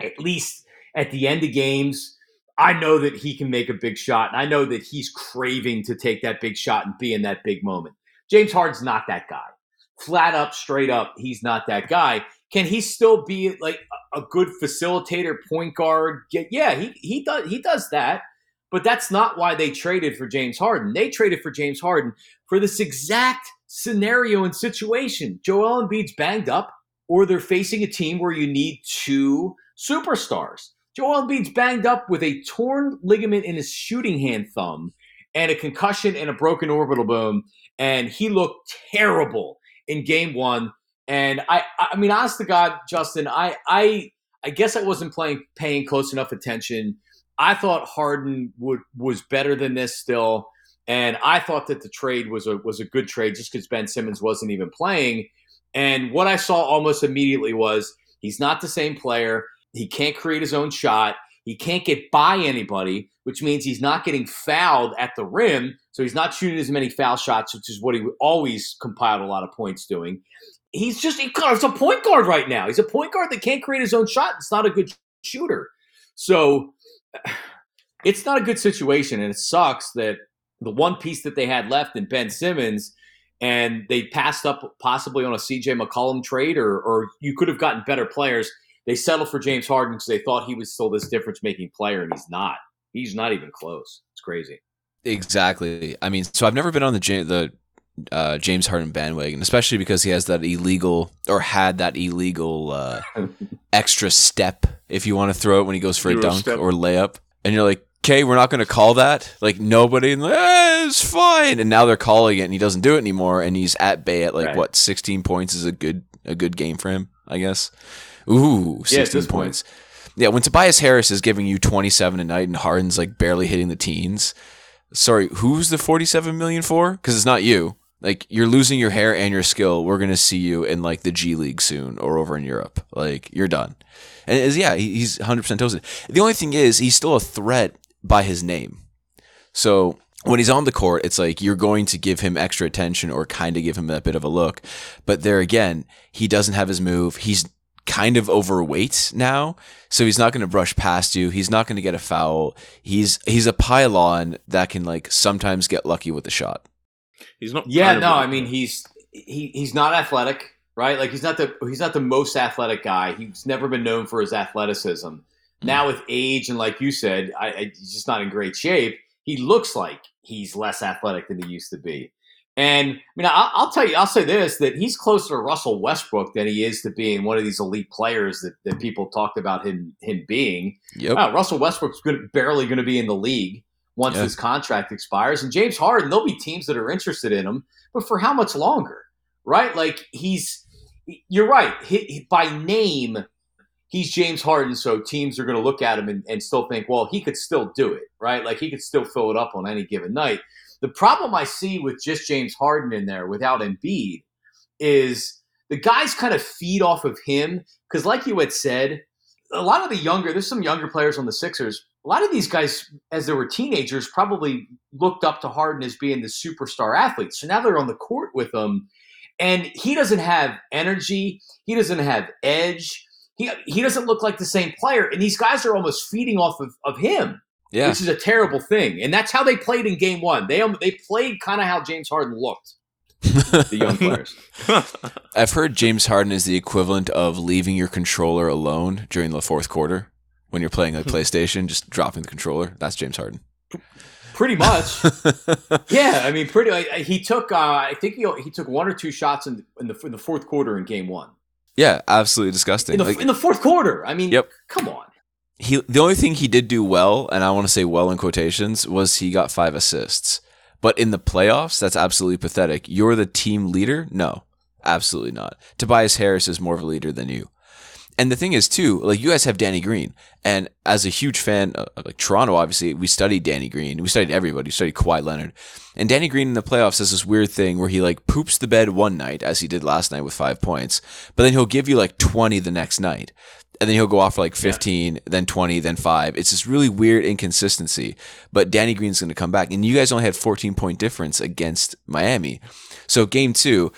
[SPEAKER 6] at least at the end of games, I know that he can make a big shot, and I know that he's craving to take that big shot and be in that big moment. James Harden's not that guy. Flat up, straight up, he's not that guy. Can he still be like a good facilitator, point guard? Yeah, he he does he does that. But that's not why they traded for James Harden. They traded for James Harden for this exact scenario and situation. Joel Embiid's banged up, or they're facing a team where you need two superstars. Joel Embiid's banged up with a torn ligament in his shooting hand thumb and a concussion and a broken orbital bone, and he looked terrible in game one. And I, I mean, honest to God, Justin, I, I, I guess I wasn't playing, paying close enough attention. I thought Harden would was better than this still. And I thought that the trade was a was a good trade just because Ben Simmons wasn't even playing. And what I saw almost immediately was he's not the same player. He can't create his own shot. He can't get by anybody, which means he's not getting fouled at the rim. So he's not shooting as many foul shots, which is what he always compiled a lot of points doing. He's just he's a point guard right now. He's a point guard that can't create his own shot. It's not a good shooter. So *sighs* it's not a good situation, and it sucks that the one piece that they had left in Ben Simmons, and they passed up possibly on a CJ McCollum trade, or or you could have gotten better players. They settled for James Harden because they thought he was still this difference making player, and he's not. He's not even close. It's crazy.
[SPEAKER 5] Exactly. I mean, so I've never been on the the uh, James Harden bandwagon, especially because he has that illegal or had that illegal uh, *laughs* extra step, if you want to throw it when he goes for a dunk
[SPEAKER 4] step.
[SPEAKER 5] or layup, and you're like, okay, we're not going to call that. Like nobody, and like, eh, it's fine. And now they're calling it, and he doesn't do it anymore, and he's at bay at like
[SPEAKER 6] Right.
[SPEAKER 5] what 16 points is a good a good game for him, I guess. Ooh,
[SPEAKER 6] Yeah, at
[SPEAKER 5] 16
[SPEAKER 6] point.
[SPEAKER 5] points. Yeah, when Tobias Harris is giving you 27 a night and Harden's like barely hitting the teens. Sorry, who's the 47 million for? Because it's not you. Like you're losing your hair and your skill. We're gonna see you in like the G League soon or over in Europe. Like you're done. And is yeah, he's 100 percent toasted. The only thing is he's still a threat by his name. So when he's on the court, it's like you're going to give him extra attention or kind of give him a bit of a look. But there again, he doesn't have his move. He's kind of overweight now, so he's not going to brush past you. He's not going to get a foul. He's he's a pylon that can like sometimes get lucky with a shot.
[SPEAKER 4] He's not.
[SPEAKER 6] Yeah, no. I mean he's he he's not athletic, right? Like he's not the he's not the most athletic guy. He's never been known for his athleticism. Hmm. Now with age and like you said, I, I, he's just not in great shape. He looks like he's less athletic than he used to be. And I mean, I'll, I'll tell you, I'll say this: that he's closer to Russell Westbrook than he is to being one of these elite players that, that people talked about him him being.
[SPEAKER 5] Yep.
[SPEAKER 6] Wow, Russell Westbrook's gonna, barely going to be in the league once
[SPEAKER 5] Yeah.
[SPEAKER 6] his contract expires. And James Harden, there'll be teams that are interested in him, but for how much longer? Right? Like he's, you're right. He, he- by name, he's James Harden, so teams are going to look at him and, and still think, well, he could still do it, right? Like he could still fill it up on any given night. The problem I see with just James Harden in there without Embiid is the guys kind of feed off of him because, like you had said, a lot of the younger, there's some younger players on the Sixers. A lot of these guys, as they were teenagers, probably looked up to Harden as being the superstar athlete. So now they're on the court with him, and he doesn't have energy. He doesn't have edge. He, he doesn't look like the same player. And these guys are almost feeding off of, of him,
[SPEAKER 5] Yeah.
[SPEAKER 6] which is a terrible thing. And that's how they played in game one. They, um, they played kind of how James Harden looked, the young players. *laughs*
[SPEAKER 5] I've heard James Harden is the equivalent of leaving your controller alone during the fourth quarter when you're playing like PlayStation, just dropping the controller. That's James Harden.
[SPEAKER 6] Pretty much. *laughs* Yeah, I mean, pretty. I- I- He took, uh, I think he, he took one or two shots in, in the in the fourth quarter in game one.
[SPEAKER 5] yeah, absolutely disgusting.
[SPEAKER 6] In the,
[SPEAKER 5] Like,
[SPEAKER 6] in the fourth quarter, I mean,
[SPEAKER 5] Yep.
[SPEAKER 6] come on.
[SPEAKER 5] He the only thing he did do well, and I want to say well in quotations, was he got five assists. But in the playoffs, that's absolutely pathetic. You're the team leader? No. Absolutely not. Tobias Harris is more of a leader than you. And the thing is, too, like you guys have Danny Green, and as a huge fan uh, of like Toronto, obviously we studied Danny Green. We studied everybody. We studied Kawhi Leonard, and Danny Green in the playoffs has this weird thing where he like poops the bed one night, as he did last night with five points, but then he'll give you like twenty the next night, and then he'll go off for like fifteen, yeah. then twenty, then five. It's this really weird inconsistency. But Danny Green's going to come back, and you guys only had fourteen point difference against Miami, so game two.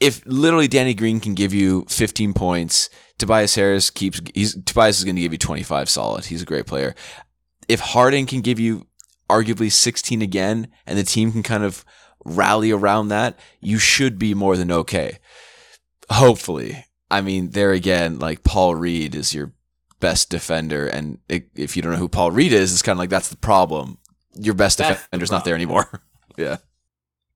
[SPEAKER 5] If literally Danny Green can give you 15 points, Tobias Harris keeps he's Tobias is going to give you 25 solid. He's a great player. If Harden can give you arguably 16 again and the team can kind of rally around that, you should be more than okay. Hopefully. I mean, there again, like Paul Reed is your best defender and it, if you don't know who Paul Reed is, it's kind of like that's the problem. Your best that's defender's the not there anymore. *laughs* yeah.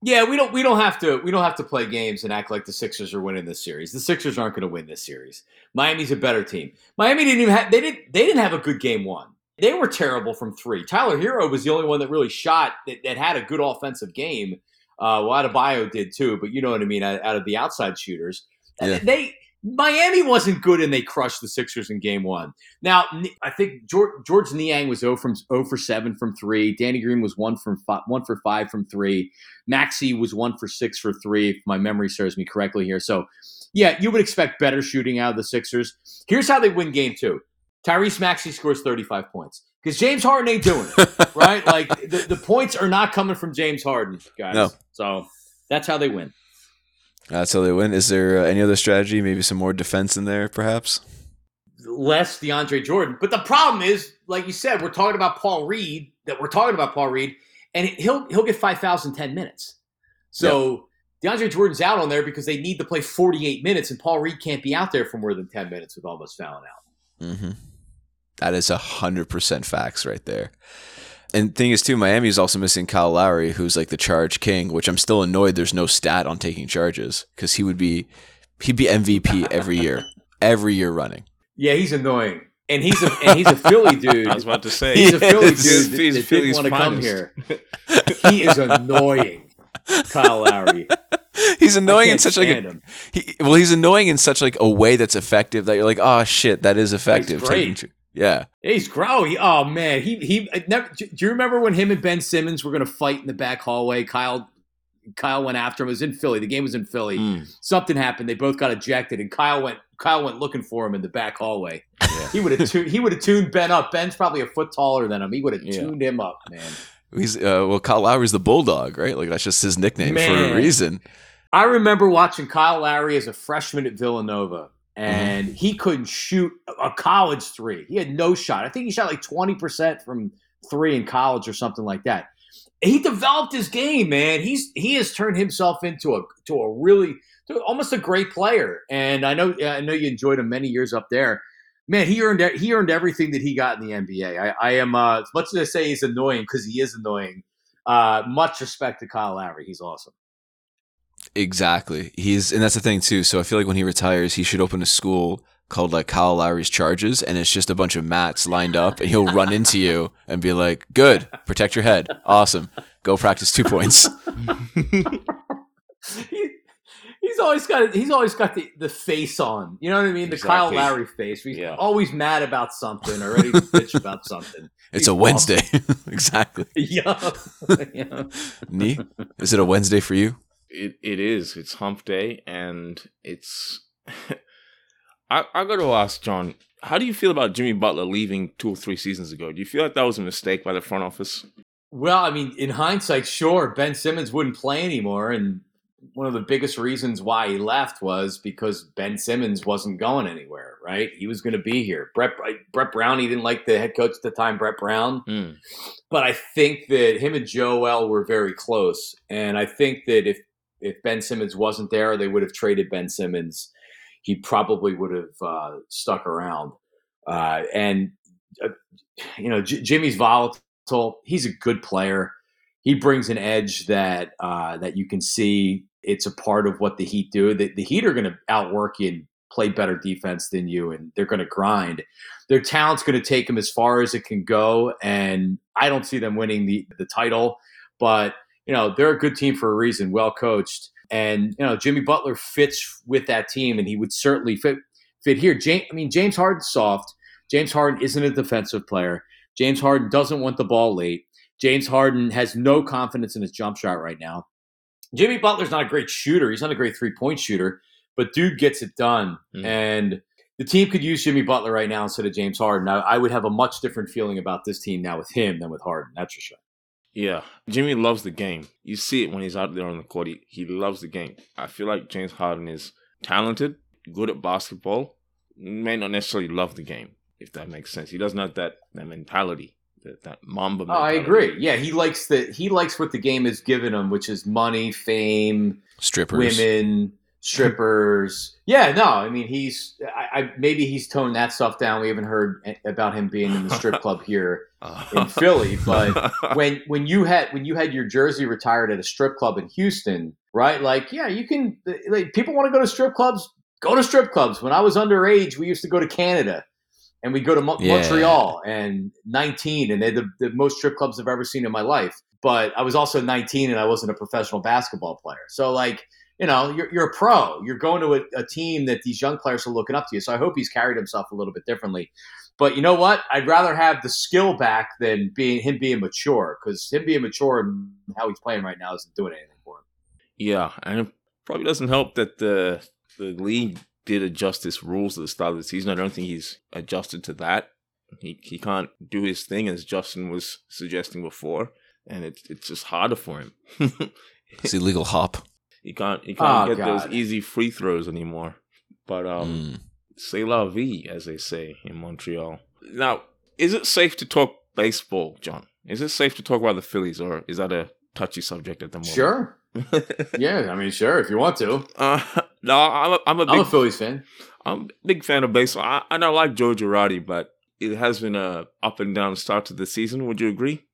[SPEAKER 6] Yeah, we don't we don't have to we don't have to play games and act like the Sixers are winning this series. The Sixers aren't going to win this series. Miami's a better team. Miami didn't even have they didn't they didn't have a good game one. They were terrible from three. Tyler Herro was the only one that really shot that, that had a good offensive game. Uh, well, Adebayo did too, but you know what I mean. Out, out of the outside shooters, yeah. they Miami wasn't good and they crushed the Sixers in game one. Now, I think George, George Niang was 0 from 0 for 7 from 3. Danny Green was 1 from 5, 1 for 5 from 3. Maxey was 1 for 6 for 3 if my memory serves me correctly here. So, yeah, you would expect better shooting out of the Sixers. Here's how they win game 2. Tyrese Maxey scores 35 points because James Harden ain't doing it, *laughs* right? Like the, the points are not coming from James Harden, guys. No. So, that's how they win.
[SPEAKER 5] That's how they win. Is there uh, any other strategy? Maybe some more defense in there, perhaps?
[SPEAKER 6] Less DeAndre Jordan. But the problem is, like you said, we're talking about Paul Reed, that we're talking about Paul Reed, and he'll he'll get 5,010 minutes. So yep. DeAndre Jordan's out on there because they need to play 48 minutes, and Paul Reed can't be out there for more than 10 minutes with almost fouling out.
[SPEAKER 5] Mm-hmm. That is 100% facts right there. And thing is too, Miami is also missing Kyle Lowry, who's like the charge king, which I'm still annoyed there's no stat on taking charges because he would be he'd be MVP every year, every year running.
[SPEAKER 6] Yeah, he's annoying, and he's a and he's a Philly dude. *laughs*
[SPEAKER 4] I was about to say
[SPEAKER 6] he's a Philly dude he's, that, he's that didn't want to come here. *laughs* he is annoying, Kyle Lowry.
[SPEAKER 5] He's annoying in such like a, he, well, he's annoying in such like a way that's effective that you're like, oh shit, that is effective.
[SPEAKER 6] He's great.
[SPEAKER 5] Yeah,
[SPEAKER 6] he's growing. Oh man, he he. Never, do you remember when him and Ben Simmons were going to fight in the back hallway? Kyle Kyle went after him. It was in Philly. The game was in Philly. Mm. Something happened. They both got ejected, and Kyle went. Kyle went looking for him in the back hallway. Yeah. He would have tu- he would have tuned Ben up. Ben's probably a foot taller than him. He would have yeah. tuned him up, man.
[SPEAKER 5] He's uh, well, Kyle Lowry's the bulldog, right? Like that's just his nickname man. for a reason.
[SPEAKER 6] I remember watching Kyle Lowry as a freshman at Villanova and mm-hmm. he couldn't shoot a college three. He had no shot. I think he shot like 20% from three in college or something like that. He developed his game, man. He's he has turned himself into a to a really to almost a great player. And I know I know you enjoyed him many years up there. Man, he earned he earned everything that he got in the NBA. I, I am uh, as much as I say he's annoying because he is annoying. Uh, much respect to Kyle Lowry. He's awesome.
[SPEAKER 5] Exactly. He's and that's the thing too. So I feel like when he retires, he should open a school called like Kyle Lowry's Charges, and it's just a bunch of mats lined up, and he'll run into you and be like, "Good, protect your head, awesome, go practice two points." *laughs*
[SPEAKER 6] he, he's always got he's always got the, the face on. You know what I mean? The. Kyle Lowry face. He's yeah. always mad about something or ready to bitch about something. *laughs*
[SPEAKER 5] It's he's a Wednesday. *laughs* exactly.
[SPEAKER 6] Yeah. yeah.
[SPEAKER 5] Nee? Is it a Wednesday for you?
[SPEAKER 4] It, it is. It's hump day, and it's. *laughs* I I got to ask Jon, how do you feel about Jimmy Butler leaving two or three seasons ago? Do you feel like that was a mistake by the front office?
[SPEAKER 6] Well, I mean, in hindsight, sure, Ben Simmons wouldn't play anymore, and one of the biggest reasons why he left was because Ben Simmons wasn't going anywhere. Right? He was going to be here. Brett Brett Brown. He didn't like the head coach at the time, Brett Brown. Mm. But I think that him and Joel were very close, and I think that if if Ben Simmons wasn't there, they would have traded Ben Simmons. He probably would have uh, stuck around. Uh, and uh, you know, J- Jimmy's volatile. He's a good player. He brings an edge that uh, that you can see. It's a part of what the Heat do. The, the Heat are going to outwork you and play better defense than you, and they're going to grind. Their talent's going to take them as far as it can go, and I don't see them winning the the title, but you know, they're a good team for a reason, well coached. And you know, Jimmy Butler fits with that team, and he would certainly fit fit here. James, I mean, James Harden's soft. James Harden isn't a defensive player. James Harden doesn't want the ball late. James Harden has no confidence in his jump shot right now. Jimmy Butler's not a great shooter. He's not a great three point shooter, but dude gets it done. Mm. And the team could use Jimmy Butler right now instead of James Harden. I, I would have a much different feeling about this team now with him than with Harden. That's for sure.
[SPEAKER 4] Yeah, Jimmy loves the game. You see it when he's out there on the court. He, he loves the game. I feel like James Harden is talented, good at basketball, may not necessarily love the game, if that makes sense. He doesn't have that, that mentality, that, that Mamba mentality.
[SPEAKER 6] Oh, I agree. Yeah, he likes the he likes what the game has given him, which is money, fame,
[SPEAKER 5] strippers,
[SPEAKER 6] women, strippers. yeah, no, I mean he's I, I, maybe he's toned that stuff down. We haven't heard about him being in the strip *laughs* club here uh-huh. in Philly, but *laughs* when when you had when you had your jersey retired at a strip club in Houston, right? Like, yeah, you can. Like, people want to go to strip clubs. Go to strip clubs. When I was underage, we used to go to Canada and we go to Mo- yeah. Montreal and 19, and they're the, the most strip clubs I've ever seen in my life. But I was also 19 and I wasn't a professional basketball player. So, like, you know, you're, you're a pro. You're going to a, a, team that these young players are looking up to you. So I hope he's carried himself a little bit differently. But you know what? I'd rather have the skill back than being him being mature because him being mature and how he's playing right now isn't doing anything for him.
[SPEAKER 4] Yeah, and it probably doesn't help that the the league did adjust its rules at the start of the season. I don't think he's adjusted to that. He he can't do his thing as Justin was suggesting before, and it's it's just harder for him. *laughs*
[SPEAKER 5] it's illegal hop.
[SPEAKER 4] He can't he can't oh, get God. those easy free throws anymore. But um mm. c'est la vie, as they say in Montreal. Now, is it safe to talk baseball, Jon? Is it safe to talk about the Phillies, or is that a touchy subject at the moment?
[SPEAKER 6] Sure. *laughs* yeah, I mean, sure, if you want to.
[SPEAKER 4] Uh, *laughs* no, I'm a, I'm a big
[SPEAKER 6] I'm a Phillies fan.
[SPEAKER 4] I'm a big fan of baseball. I, I don't like Joe Girardi, but it has been a up and down start to the season. Would you agree?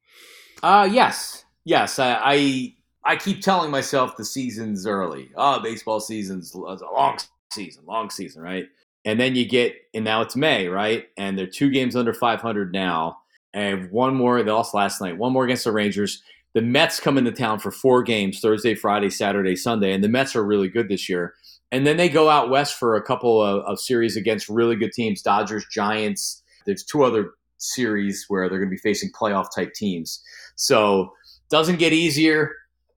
[SPEAKER 6] Uh yes, yes. I, I I keep telling myself the season's early. Oh, baseball season's a uh, long season, long season, right? And then you get, and now it's May, right? And they're two games under 500 now. And one more, they lost last night, one more against the Rangers. The Mets come into town for four games Thursday, Friday, Saturday, Sunday. And the Mets are really good this year. And then they go out west for a couple of, of series against really good teams Dodgers, Giants. There's two other series where they're going to be facing playoff type teams. So doesn't get easier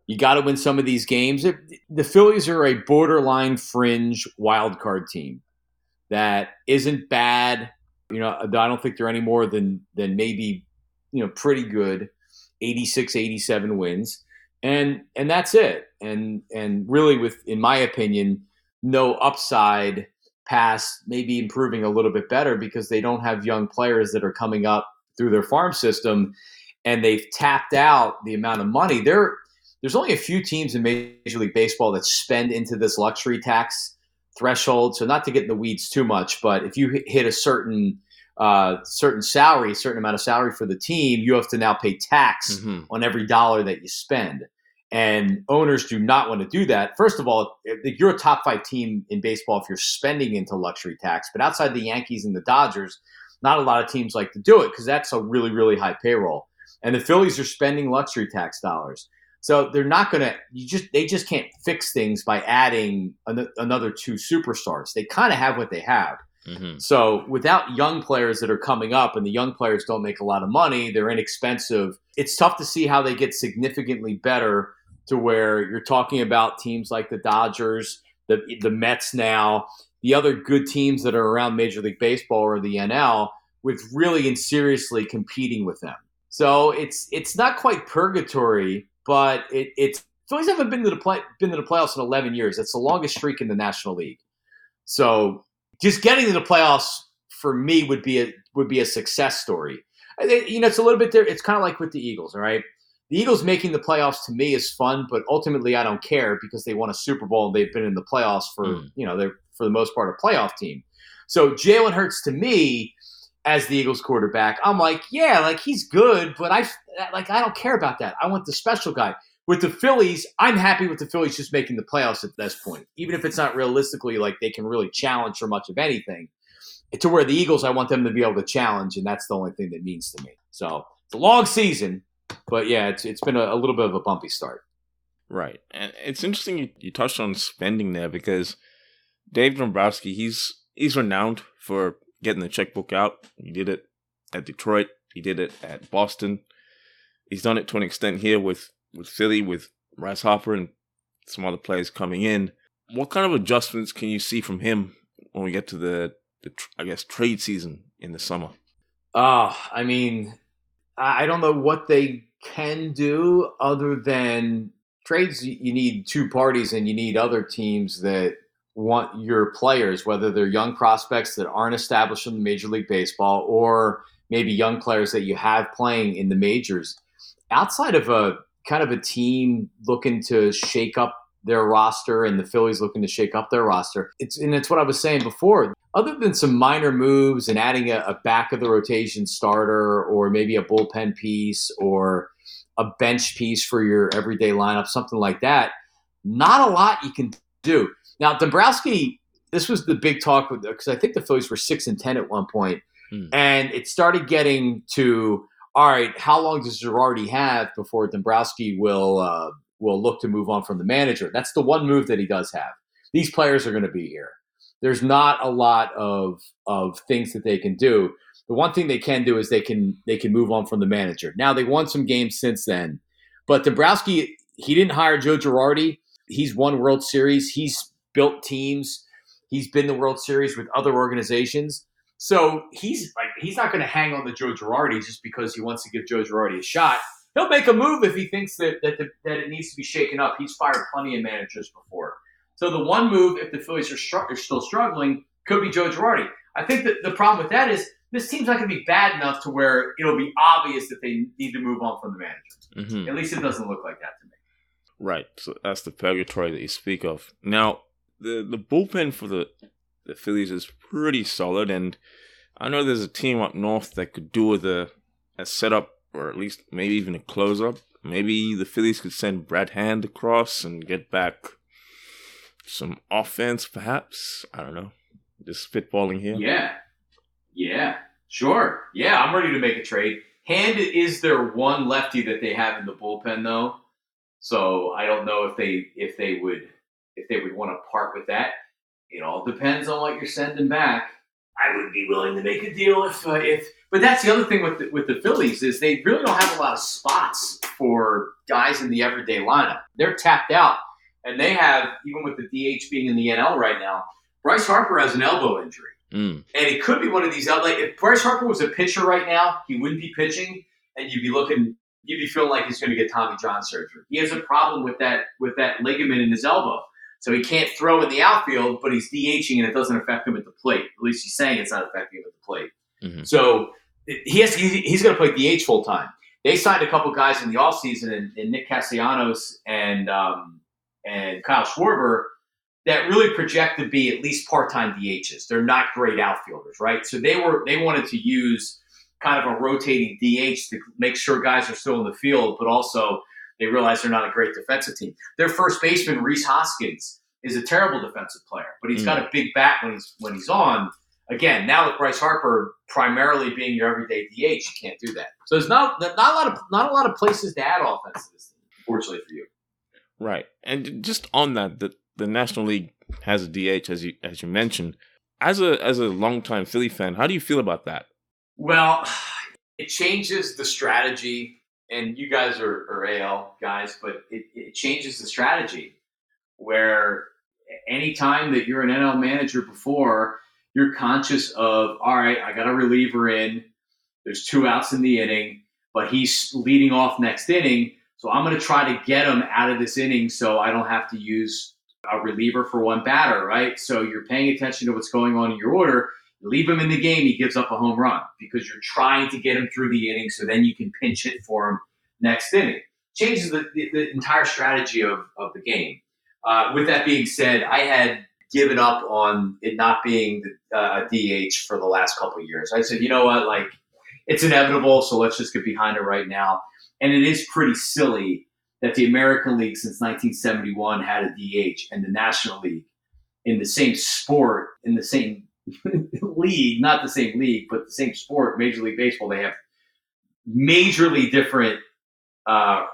[SPEAKER 6] you got to win some of these games. It, the Phillies are a borderline fringe wild card team that isn't bad. You know, I don't think they're any more than than maybe you know pretty good, 86, 87 wins, and and that's it. And and really, with in my opinion, no upside past maybe improving a little bit better because they don't have young players that are coming up through their farm system and they've tapped out the amount of money. They're there's only a few teams in Major League Baseball that spend into this luxury tax threshold. So not to get in the weeds too much, but if you hit a certain uh, certain salary, certain amount of salary for the team, you have to now pay tax mm-hmm. on every dollar that you spend. And owners do not want to do that. First of all, you're a top five team in baseball if you're spending into luxury tax. But outside the Yankees and the Dodgers, not a lot of teams like to do it because that's a really, really high payroll. And the Phillies are spending luxury tax dollars. So they're not going to. You just they just can't fix things by adding an, another two superstars. They kind of have what they have. Mm-hmm. So without young players that are coming up, and the young players don't make a lot of money, they're inexpensive. It's tough to see how they get significantly better to where you're talking about teams like the Dodgers, the the Mets now, the other good teams that are around Major League Baseball or the NL, with really and seriously competing with them. So it's it's not quite purgatory but it, it's Phillies haven't been to the play been to the playoffs in 11 years. That's the longest streak in the National League. So just getting to the playoffs for me would be a would be a success story. You know, it's a little bit there. It's kind of like with the Eagles, all right? The Eagles making the playoffs to me is fun, but ultimately I don't care because they won a Super Bowl and they've been in the playoffs for mm. you know they're for the most part a playoff team. So Jalen Hurts to me as the Eagles quarterback, I'm like, yeah, like he's good, but I like I don't care about that. I want the special guy. With the Phillies, I'm happy with the Phillies just making the playoffs at this point, even if it's not realistically like they can really challenge for much of anything. To where the Eagles, I want them to be able to challenge, and that's the only thing that means to me. So it's a long season, but yeah, it's it's been a, a little bit of a bumpy start.
[SPEAKER 4] Right. And it's interesting you, you touched on spending there because Dave Dombrowski, he's he's renowned for getting the checkbook out. He did it at Detroit. He did it at Boston. He's done it to an extent here with, with Philly, with Bryce Harper and some other players coming in. What kind of adjustments can you see from him when we get to the, the I guess, trade season in the summer?
[SPEAKER 6] Uh, I mean, I don't know what they can do other than trades. You need two parties, and you need other teams that want your players, whether they're young prospects that aren't established in the Major League Baseball or maybe young players that you have playing in the majors. Outside of a kind of a team looking to shake up their roster and the Phillies looking to shake up their roster. It's and it's what I was saying before. Other than some minor moves and adding a, a back of the rotation starter or maybe a bullpen piece or a bench piece for your everyday lineup, something like that, not a lot you can do. Now, Dombrowski, this was the big talk with because I think the Phillies were six and ten at one point, hmm. and it started getting to all right. How long does Girardi have before Dombrowski will uh, will look to move on from the manager? That's the one move that he does have. These players are going to be here. There's not a lot of of things that they can do. The one thing they can do is they can they can move on from the manager. Now they won some games since then, but Dombrowski he didn't hire Joe Girardi. He's won World Series. He's built teams. He's been the World Series with other organizations. So he's like he's not going to hang on to Joe Girardi just because he wants to give Joe Girardi a shot. He'll make a move if he thinks that that, the, that it needs to be shaken up. He's fired plenty of managers before. So the one move, if the Phillies are, str- are still struggling, could be Joe Girardi. I think that the problem with that is this team's not going to be bad enough to where it'll be obvious that they need to move on from the manager. Mm-hmm. At least it doesn't look like that to me.
[SPEAKER 4] Right. So that's the purgatory that you speak of. Now, the the bullpen for the the Phillies is pretty solid, and I know there's a team up north that could do with a a setup or at least maybe even a close up. Maybe the Phillies could send Brad Hand across and get back some offense, perhaps. I don't know. Just spitballing here.
[SPEAKER 6] Yeah, yeah, sure. Yeah, I'm ready to make a trade. Hand is their one lefty that they have in the bullpen, though. So I don't know if they if they would if they would want to part with that. It all depends on what you're sending back. I would be willing to make a deal if uh, if. But that's the other thing with the, with the Phillies is they really don't have a lot of spots for guys in the everyday lineup. They're tapped out, and they have even with the DH being in the NL right now. Bryce Harper has an elbow injury, mm. and it could be one of these. Like if Bryce Harper was a pitcher right now, he wouldn't be pitching, and you'd be looking you'd be feeling like he's going to get Tommy John surgery. He has a problem with that with that ligament in his elbow. So he can't throw in the outfield, but he's DHing and it doesn't affect him at the plate. At least he's saying it's not affecting him at the plate. Mm-hmm. So he has to, he's going to play DH full time. They signed a couple guys in the offseason, and, and Nick Castellanos and um, and Kyle Schwarber that really project to be at least part time DHs. They're not great outfielders, right? So they were they wanted to use kind of a rotating DH to make sure guys are still in the field, but also they realize they're not a great defensive team. Their first baseman, Rhys Hoskins, is a terrible defensive player, but he's mm. got a big bat when he's when he's on. Again, now with Bryce Harper primarily being your everyday DH, you can't do that. So there's not not a lot of not a lot of places to add offense to this team, fortunately for you.
[SPEAKER 4] Right, and just on that, the the National League has a DH as you as you mentioned. As a as a longtime Philly fan, how do you feel about that?
[SPEAKER 6] Well, *sighs* it changes the strategy, and you guys are, are AL guys, but it, it changes the strategy where anytime that you're an NL manager before, you're conscious of, all right, I got a reliever in, there's two outs in the inning, but he's leading off next inning. So I'm going to try to get him out of this inning so I don't have to use a reliever for one batter, right? So you're paying attention to what's going on in your order leave him in the game, he gives up a home run because you're trying to get him through the inning so then you can pinch hit for him next inning. Changes the, the, the entire strategy of, of the game. Uh, with that being said, I had given up on it not being uh, a DH for the last couple years. I said, you know what, like it's inevitable, so let's just get behind it right now. And it is pretty silly that the American League since 1971 had a DH and the National League in the same sport, in the same *laughs* league, not the same league, but the same sport, Major League Baseball, they have majorly different uh,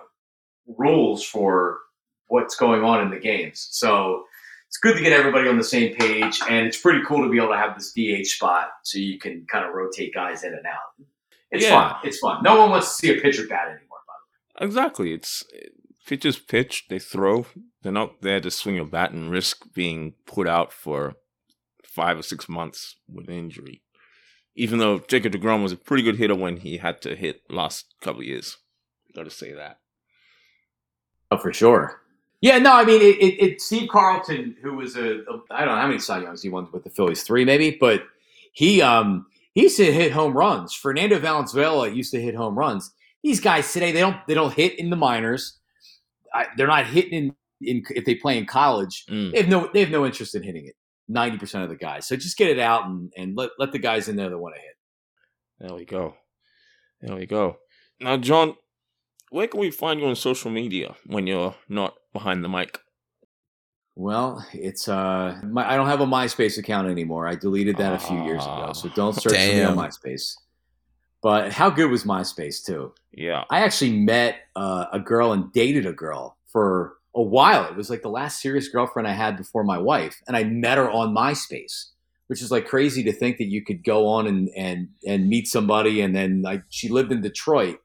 [SPEAKER 6] rules for what's going on in the games. So it's good to get everybody on the same page, and it's pretty cool to be able to have this DH spot so you can kind of rotate guys in and out. It's
[SPEAKER 4] Yeah.
[SPEAKER 6] fun. It's fun. No one wants to see a pitcher bat anymore. By
[SPEAKER 4] Exactly. It's pitchers pitch, they throw. They're not there to swing a bat and risk being put out for five or six months with injury. Even though Jacob DeGrom was a pretty good hitter when he had to hit last couple of years. Got to say that.
[SPEAKER 6] Oh, for sure. Yeah, no, I mean, it, it, it Steve Carlton, who was a, a, I don't know how many Cy Youngs he won with the Phillies, three maybe, but he um he used to hit home runs. Fernando Valenzuela used to hit home runs. These guys today, they don't they don't hit in the minors. I, they're not hitting in, in if they play in college.
[SPEAKER 4] Mm.
[SPEAKER 6] They have no they have no interest in hitting it. Ninety percent of the guys. So just get it out and, and let let the guys in there that want to hit.
[SPEAKER 4] There we go. There we go. Now, Jon, where can we find you on social media when you're not behind the mic?
[SPEAKER 6] Well, it's uh, my, I don't have a MySpace account anymore. I deleted that a few years ago, so don't search for me on MySpace. But how good was MySpace too?
[SPEAKER 4] Yeah.
[SPEAKER 6] I actually met uh, a girl and dated a girl for a while. It was like the last serious girlfriend I had before my wife, and I met her on MySpace, which is like crazy to think that you could go on and and and meet somebody, and then like she lived in Detroit,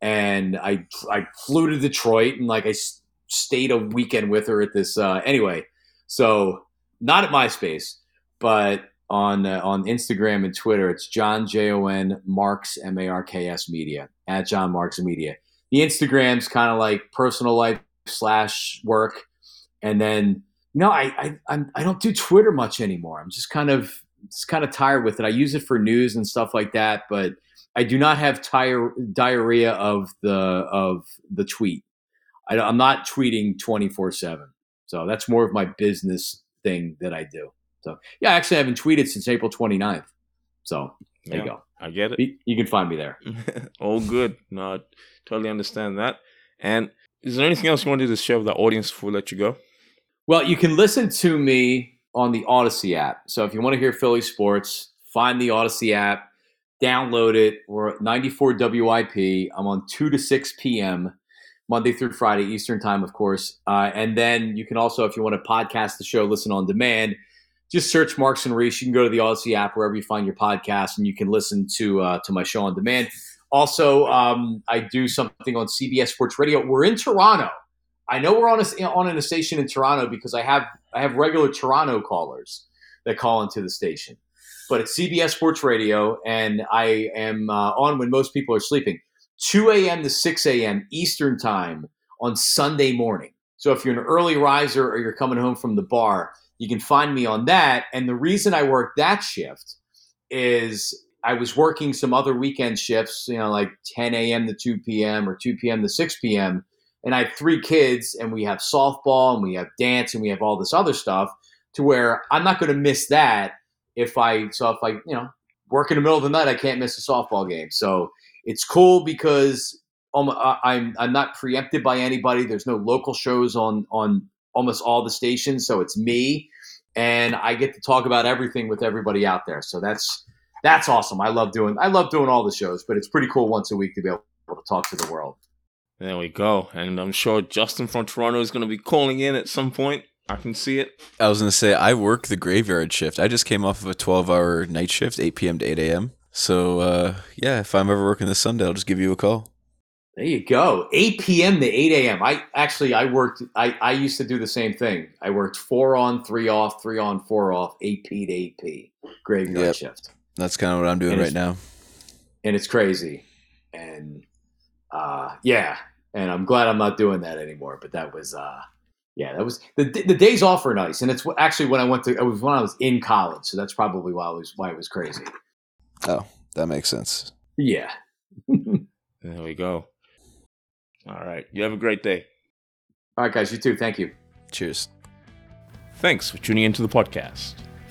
[SPEAKER 6] and I I flew to Detroit and like I s- stayed a weekend with her at this uh, anyway. So not at MySpace, but on uh, on Instagram and Twitter, it's Jon J O N Marks M A R K S Media at Jon Marks Media. The Instagram's kind of like personal life slash work, and then you know I I I'm, I don't do Twitter much anymore. I'm just kind of just kind of tired with it. I use it for news and stuff like that, but I do not have tire, diarrhea of the of the tweet. I, I'm not tweeting 24 seven, so that's more of my business thing that I do. So yeah, actually, I haven't tweeted since April 29th. So there
[SPEAKER 4] yeah,
[SPEAKER 6] you go.
[SPEAKER 4] I get it.
[SPEAKER 6] You, you can find me there. *laughs*
[SPEAKER 4] All good. No, I totally understand that. And is there anything else you wanted to share with the audience before we let you go?
[SPEAKER 6] Well, you can listen to me on the Audacy app. So if you want to hear Philly sports, find the Audacy app, download it. We're at 94 WIP. I'm on 2 to 6 p.m. Monday through Friday, Eastern time, of course. Uh, and then you can also, if you want to podcast the show, listen on demand. Just search Marks and Reese. You can go to the Audacy app wherever you find your podcast, and you can listen to uh, to my show on demand. Also, um, I do something on CBS Sports Radio. We're in Toronto. I know we're on a, on a station in Toronto because I have I have regular Toronto callers that call into the station, but it's CBS Sports Radio, and I am uh, on when most people are sleeping, 2 a.m. to 6 a.m. Eastern time on Sunday morning. So if you're an early riser or you're coming home from the bar, you can find me on that. And the reason I work that shift is I was working some other weekend shifts, you know, like 10 a.m. to 2 p.m. or 2 p.m. to 6 p.m and I have three kids, and we have softball, and we have dance, and we have all this other stuff. To where I'm not going to miss that if I so if I you know work in the middle of the night, I can't miss a softball game. So it's cool because um, I'm I'm not preempted by anybody. There's no local shows on on almost all the stations, so it's me, and I get to talk about everything with everybody out there. So that's that's awesome. I love doing I love doing all the shows, but it's pretty cool once a week to be able to talk to the world.
[SPEAKER 4] There we go. And I'm sure Justin from Toronto is going to be calling in at some point. I can see it.
[SPEAKER 5] I was gonna say I work the graveyard shift. I just came off of a twelve-hour night shift, eight p.m. to eight a.m. So uh, yeah, if I'm ever working this Sunday, I'll just give you a call.
[SPEAKER 6] There you go. 8 p.m. to 8 a.m. I actually I worked I, I used to do the same thing. I worked four on, three off, three on, four off, 8 p to 8 p. Graveyard
[SPEAKER 5] Yep.
[SPEAKER 6] shift.
[SPEAKER 5] That's kind of what I'm doing
[SPEAKER 6] And
[SPEAKER 5] right now.
[SPEAKER 6] And it's crazy. And uh yeah. And I'm glad I'm not doing that anymore. But that was uh yeah, that was the the days off are nice. And it's actually when I went to it was when I was in college. So that's probably why it was why it was crazy.
[SPEAKER 5] Oh, that makes sense.
[SPEAKER 6] Yeah. *laughs*
[SPEAKER 4] There we go. All right. You have a great day.
[SPEAKER 6] All right, guys, you too. Thank you.
[SPEAKER 5] Cheers.
[SPEAKER 4] Thanks for tuning into the podcast.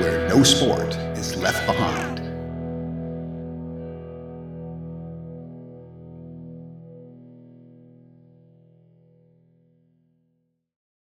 [SPEAKER 2] Where no sport is left behind.